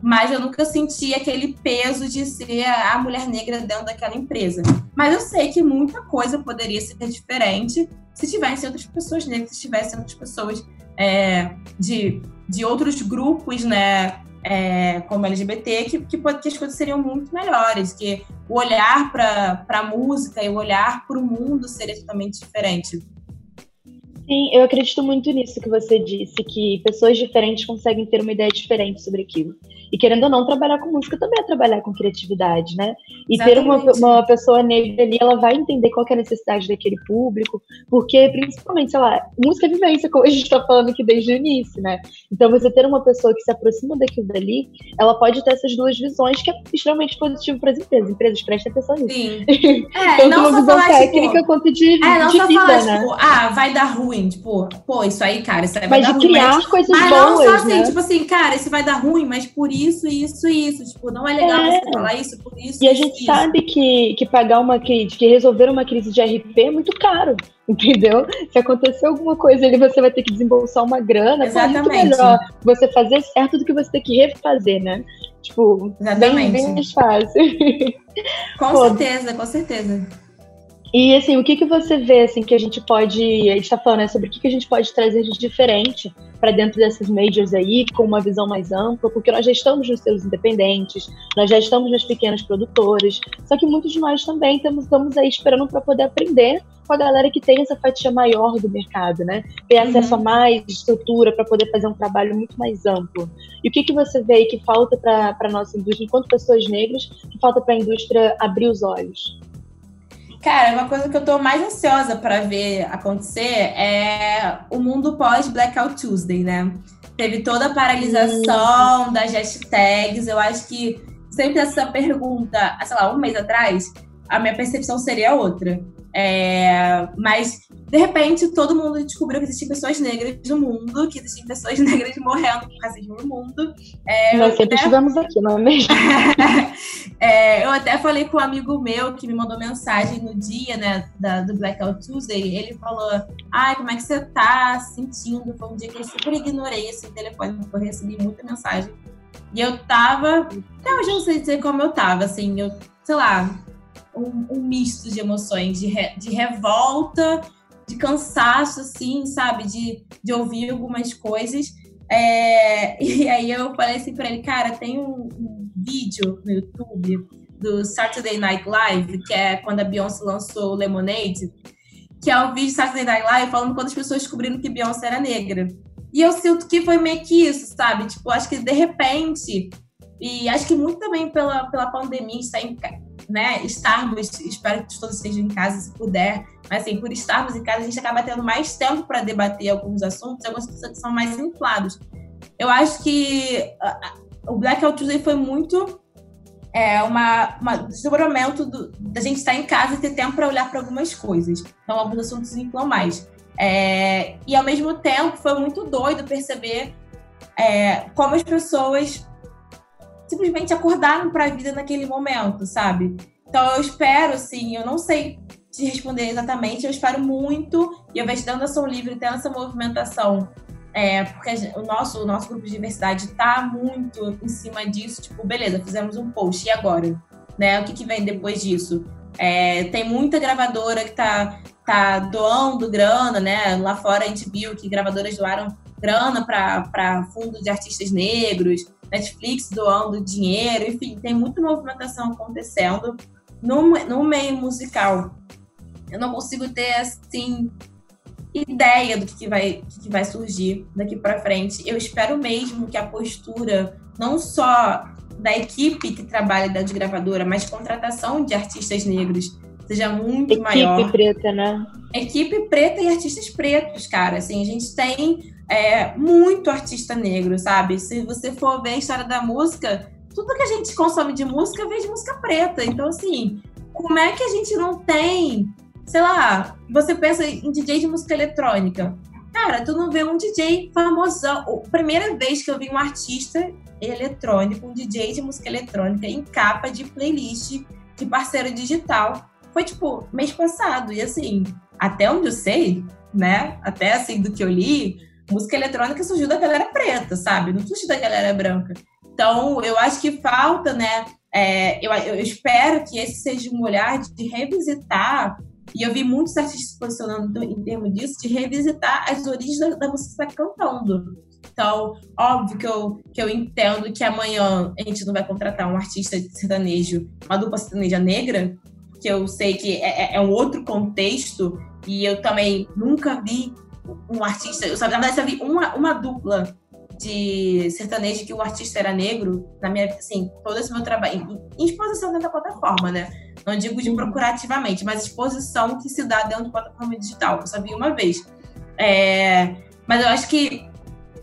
mas eu nunca senti aquele peso de ser a mulher negra dentro daquela empresa. Mas eu sei que muita coisa poderia ser diferente se tivessem outras pessoas negras, se tivessem outras pessoas é, de, de outros grupos, né, é, como LGBT, que, que, que, as coisas seriam muito melhores, que o olhar para a música e o olhar para o mundo seria totalmente diferente. Sim, eu acredito muito nisso que você disse, que pessoas diferentes conseguem ter uma ideia diferente sobre aquilo. E querendo ou não, trabalhar com música também é trabalhar com criatividade, né? E Exatamente. ter uma, uma pessoa negra ali, ela vai entender qual é a necessidade daquele público, porque principalmente, sei lá, música é vivência, como a gente está falando aqui desde o início, né? Então você ter uma pessoa que se aproxima daquilo dali, ela pode ter essas duas visões, que é extremamente positivo para as empresas. Empresas prestem atenção nisso. Sim. É, Tanto não uma visão falar, técnica tipo, quanto de, é, não de só vida, falar, né? Tipo, ah, vai dar ruim ruim. Tipo, pô, isso aí, cara, isso aí vai mas dar ruim. Criar mas coisas mas boas, não só assim, né? tipo assim, cara, isso vai dar ruim, mas por isso, isso, isso. Tipo, não é legal é. você falar isso por isso. E a gente isso. sabe que, que pagar uma crise, que resolver uma crise de RP é muito caro. Entendeu? Se acontecer alguma coisa ali, você vai ter que desembolsar uma grana. Exatamente. Pô, é muito melhor você fazer certo do que você ter que refazer, né? Tipo, Exatamente. bem, bem mais fácil. Com Pô, certeza, com certeza. E assim, o que, que você vê assim que a gente pode, a gente está falando né, sobre o que, que a gente pode trazer de diferente para dentro dessas majors aí, com uma visão mais ampla, porque nós já estamos nos selos independentes, nós já estamos nas pequenas produtoras, só que muitos de nós também estamos, estamos aí esperando para poder aprender com a galera que tem essa fatia maior do mercado, né? Ter uhum. acesso a mais estrutura para poder fazer um trabalho muito mais amplo. E o que, que você vê aí que falta para a nossa indústria, enquanto pessoas negras, que falta para a indústria abrir os olhos? Cara, uma coisa que eu tô mais ansiosa para ver acontecer é o mundo pós-Blackout Tuesday, né? Teve toda a paralisação hum. das hashtags. Eu acho que sempre essa pergunta, sei lá, um mês atrás, a minha percepção seria outra. É, mas, de repente, todo mundo descobriu que existem pessoas negras no mundo, que existem pessoas negras morrendo por racismo no mundo. É, Nós sempre até... estivemos aqui, não é mesmo? é, eu até falei com um amigo meu que me mandou mensagem no dia né, da, do Blackout Tuesday. Ele falou: Ai, como é que você tá sentindo? Foi um dia que eu super ignorei esse telefone, porque eu recebi muita mensagem. E eu tava. Até hoje eu não sei dizer como eu tava, assim, eu, sei lá, um, um misto de emoções, de, re, de revolta, de cansaço, assim, sabe? De, de ouvir algumas coisas. É, e aí eu falei assim pra ele, cara, tem um, um, vídeo no YouTube do Saturday Night Live, que é quando a Beyoncé lançou o Lemonade, que é o vídeo do Saturday Night Live falando quando as pessoas descobriram que Beyoncé era negra. E eu sinto que foi meio que isso, sabe? Tipo, acho que de repente, e acho que muito também pela, pela pandemia, está em, né, estarmos, espero que todos estejam em casa se puder, mas assim, por estarmos em casa, a gente acaba tendo mais tempo para debater alguns assuntos, alguns que são mais inflados. Eu acho que o Blackout Tuesday foi muito é, uma, uma desdobramento do, da gente estar em casa e ter tempo para olhar para algumas coisas. Então, alguns assuntos inflam mais. É, e ao mesmo tempo, foi muito doido perceber é, como as pessoas simplesmente acordaram para a vida naquele momento, sabe? Então eu espero, assim, eu não sei te responder exatamente, eu espero muito, e eu vejo dando ação livre tendo essa movimentação, é, porque o nosso, o nosso grupo de diversidade está muito em cima disso, tipo, beleza, fizemos um post, e agora? Né? O que, que vem depois disso? É, tem muita gravadora que está tá doando grana, né? Lá fora a gente viu que gravadoras doaram grana para fundo de artistas negros, Netflix doando dinheiro, enfim, tem muita movimentação acontecendo no, no meio musical. Eu não consigo ter, assim, ideia do que, que vai, que, que vai surgir daqui para frente. Eu espero mesmo que a postura, não só da equipe que trabalha da gravadora, mas contratação de artistas negros seja muito equipe maior. Equipe preta, né? Equipe preta e artistas pretos, cara. Assim, a gente tem é, muito artista negro, sabe? Se você for ver a história da música, tudo que a gente consome de música vem de música preta. Então, assim, como é que a gente não tem, sei lá, você pensa em DJ de música eletrônica. Cara, tu não vê um DJ famosão. Primeira vez que eu vi um artista eletrônico, um DJ de música eletrônica em capa de playlist de parceiro digital foi tipo mês passado. E assim, até onde eu sei, né? Até assim do que eu li, música eletrônica surgiu da galera preta, sabe? Não surgiu da galera branca. Então, eu acho que falta, né? É, eu, eu, espero que esse seja um olhar de revisitar, e eu vi muitos artistas se posicionando em termos disso, de revisitar as origens da, da música está cantando. Então, óbvio que eu, que eu entendo que amanhã a gente não vai contratar um artista de sertanejo, uma dupla sertaneja negra, que eu sei que é, é, é um outro contexto, e eu também nunca vi um artista, eu só, na verdade, só vi uma, uma dupla de sertanejo que o artista era negro, na minha, assim, todo esse meu trabalho, em, exposição dentro da plataforma, né? Não digo de procurar ativamente, mas exposição que se dá dentro da plataforma digital. Eu só vi uma vez. É, mas eu acho que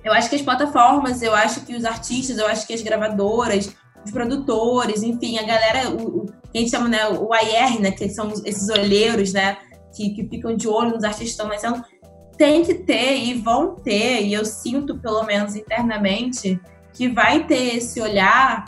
eu acho que as plataformas, eu acho que os artistas, eu acho que as gravadoras, os produtores, enfim, a galera, o, o que a gente chama, né, o AR, né, que são esses olheiros, né, que, que ficam de olho nos artistas que estão nascendo, tem que ter e vão ter, e eu sinto pelo menos internamente, que vai ter esse olhar,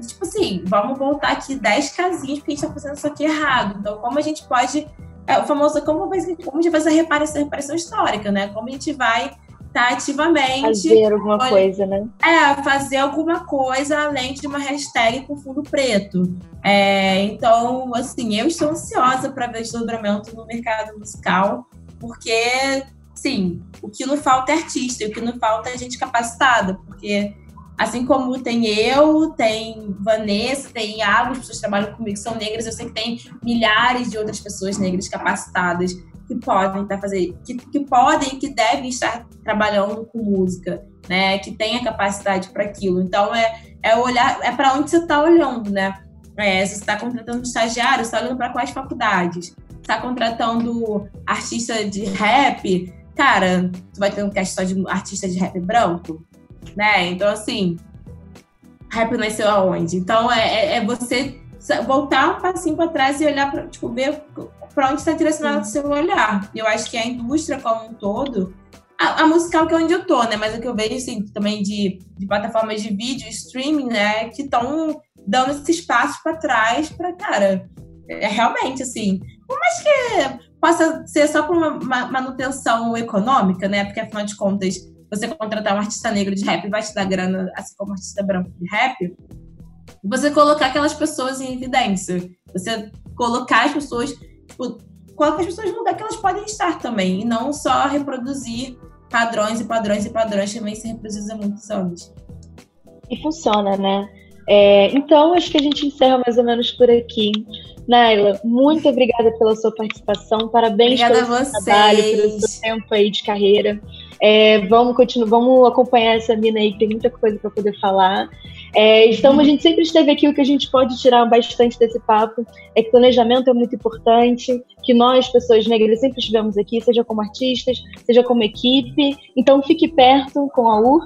tipo assim, vamos voltar aqui 10 casinhas porque a gente tá fazendo isso aqui errado. Então, como a gente pode. É o famoso como, como a gente faz essa reparação, reparação histórica, né? Como a gente vai tá ativamente. Fazer alguma olha, coisa, né? É, fazer alguma coisa além de uma hashtag com fundo preto. É, então, assim, eu estou ansiosa para ver desdobramento no mercado musical, porque, sim, o que não falta é artista, o que não falta é gente capacitada, porque assim como tem eu, tem Vanessa, tem algumas pessoas que trabalham comigo são negras, eu sei que tem milhares de outras pessoas negras capacitadas que podem estar tá fazendo, que, que podem e que devem estar trabalhando com música, né? Que tem a capacidade para aquilo. Então é, é olhar, é para onde você está olhando, né? É, se você está contratando estagiário, você está olhando para quais faculdades? Está contratando artista de rap, cara, tu vai ter um cast só de artista de rap branco, né? Então assim, rap nasceu aonde? Então é, é, é você voltar um passinho para trás e olhar para tipo ver para onde está direcionado o seu olhar. Eu acho que a indústria como um todo, a, a, musical que é onde eu tô, né? Mas o que eu vejo, assim, também de, de plataformas de vídeo, streaming, né? Que estão dando esse espaço para trás para, cara, é realmente, assim, por mais que possa ser só por uma, manutenção econômica, né? Porque, afinal de contas, você contratar um artista negro de rap vai te dar grana, assim como um artista branco de rap, você colocar aquelas pessoas em evidência. Você colocar as pessoas tipo, coloca as pessoas no lugar que elas podem estar também, e não só reproduzir padrões e padrões e padrões que vem se reproduzindo há muitos anos. E funciona, né? É, então, acho que a gente encerra mais ou menos por aqui. Naila, muito obrigada pela sua participação, parabéns obrigada pelo seu trabalho, pelo seu tempo aí de carreira. É, vamos continuar, vamos acompanhar essa mina aí, que tem muita coisa para poder falar. É, então, a gente sempre esteve aqui, o que a gente pode tirar bastante desse papo é que planejamento é muito importante, que nós, pessoas negras, sempre estivemos aqui, seja como artistas, seja como equipe. Então, fique perto com a UR.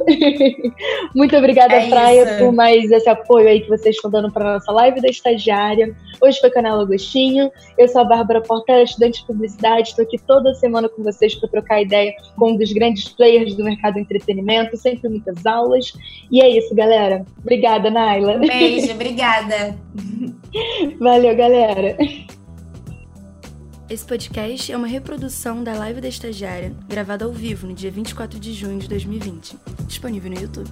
muito obrigada, é Praia, isso. por mais esse apoio aí que vocês estão dando para nossa live da estagiária. Hoje foi Canal Agostinho. Eu sou a Bárbara Portela, estudante de publicidade. Estou aqui toda semana com vocês para trocar ideia com um dos grandes players do mercado do entretenimento, sempre muitas aulas. E é isso, galera. Obrigada, Naila. Beijo, obrigada. Valeu, galera. Esse podcast é uma reprodução da live da estagiária, gravada ao vivo no dia 24 de junho de 2020, disponível no YouTube.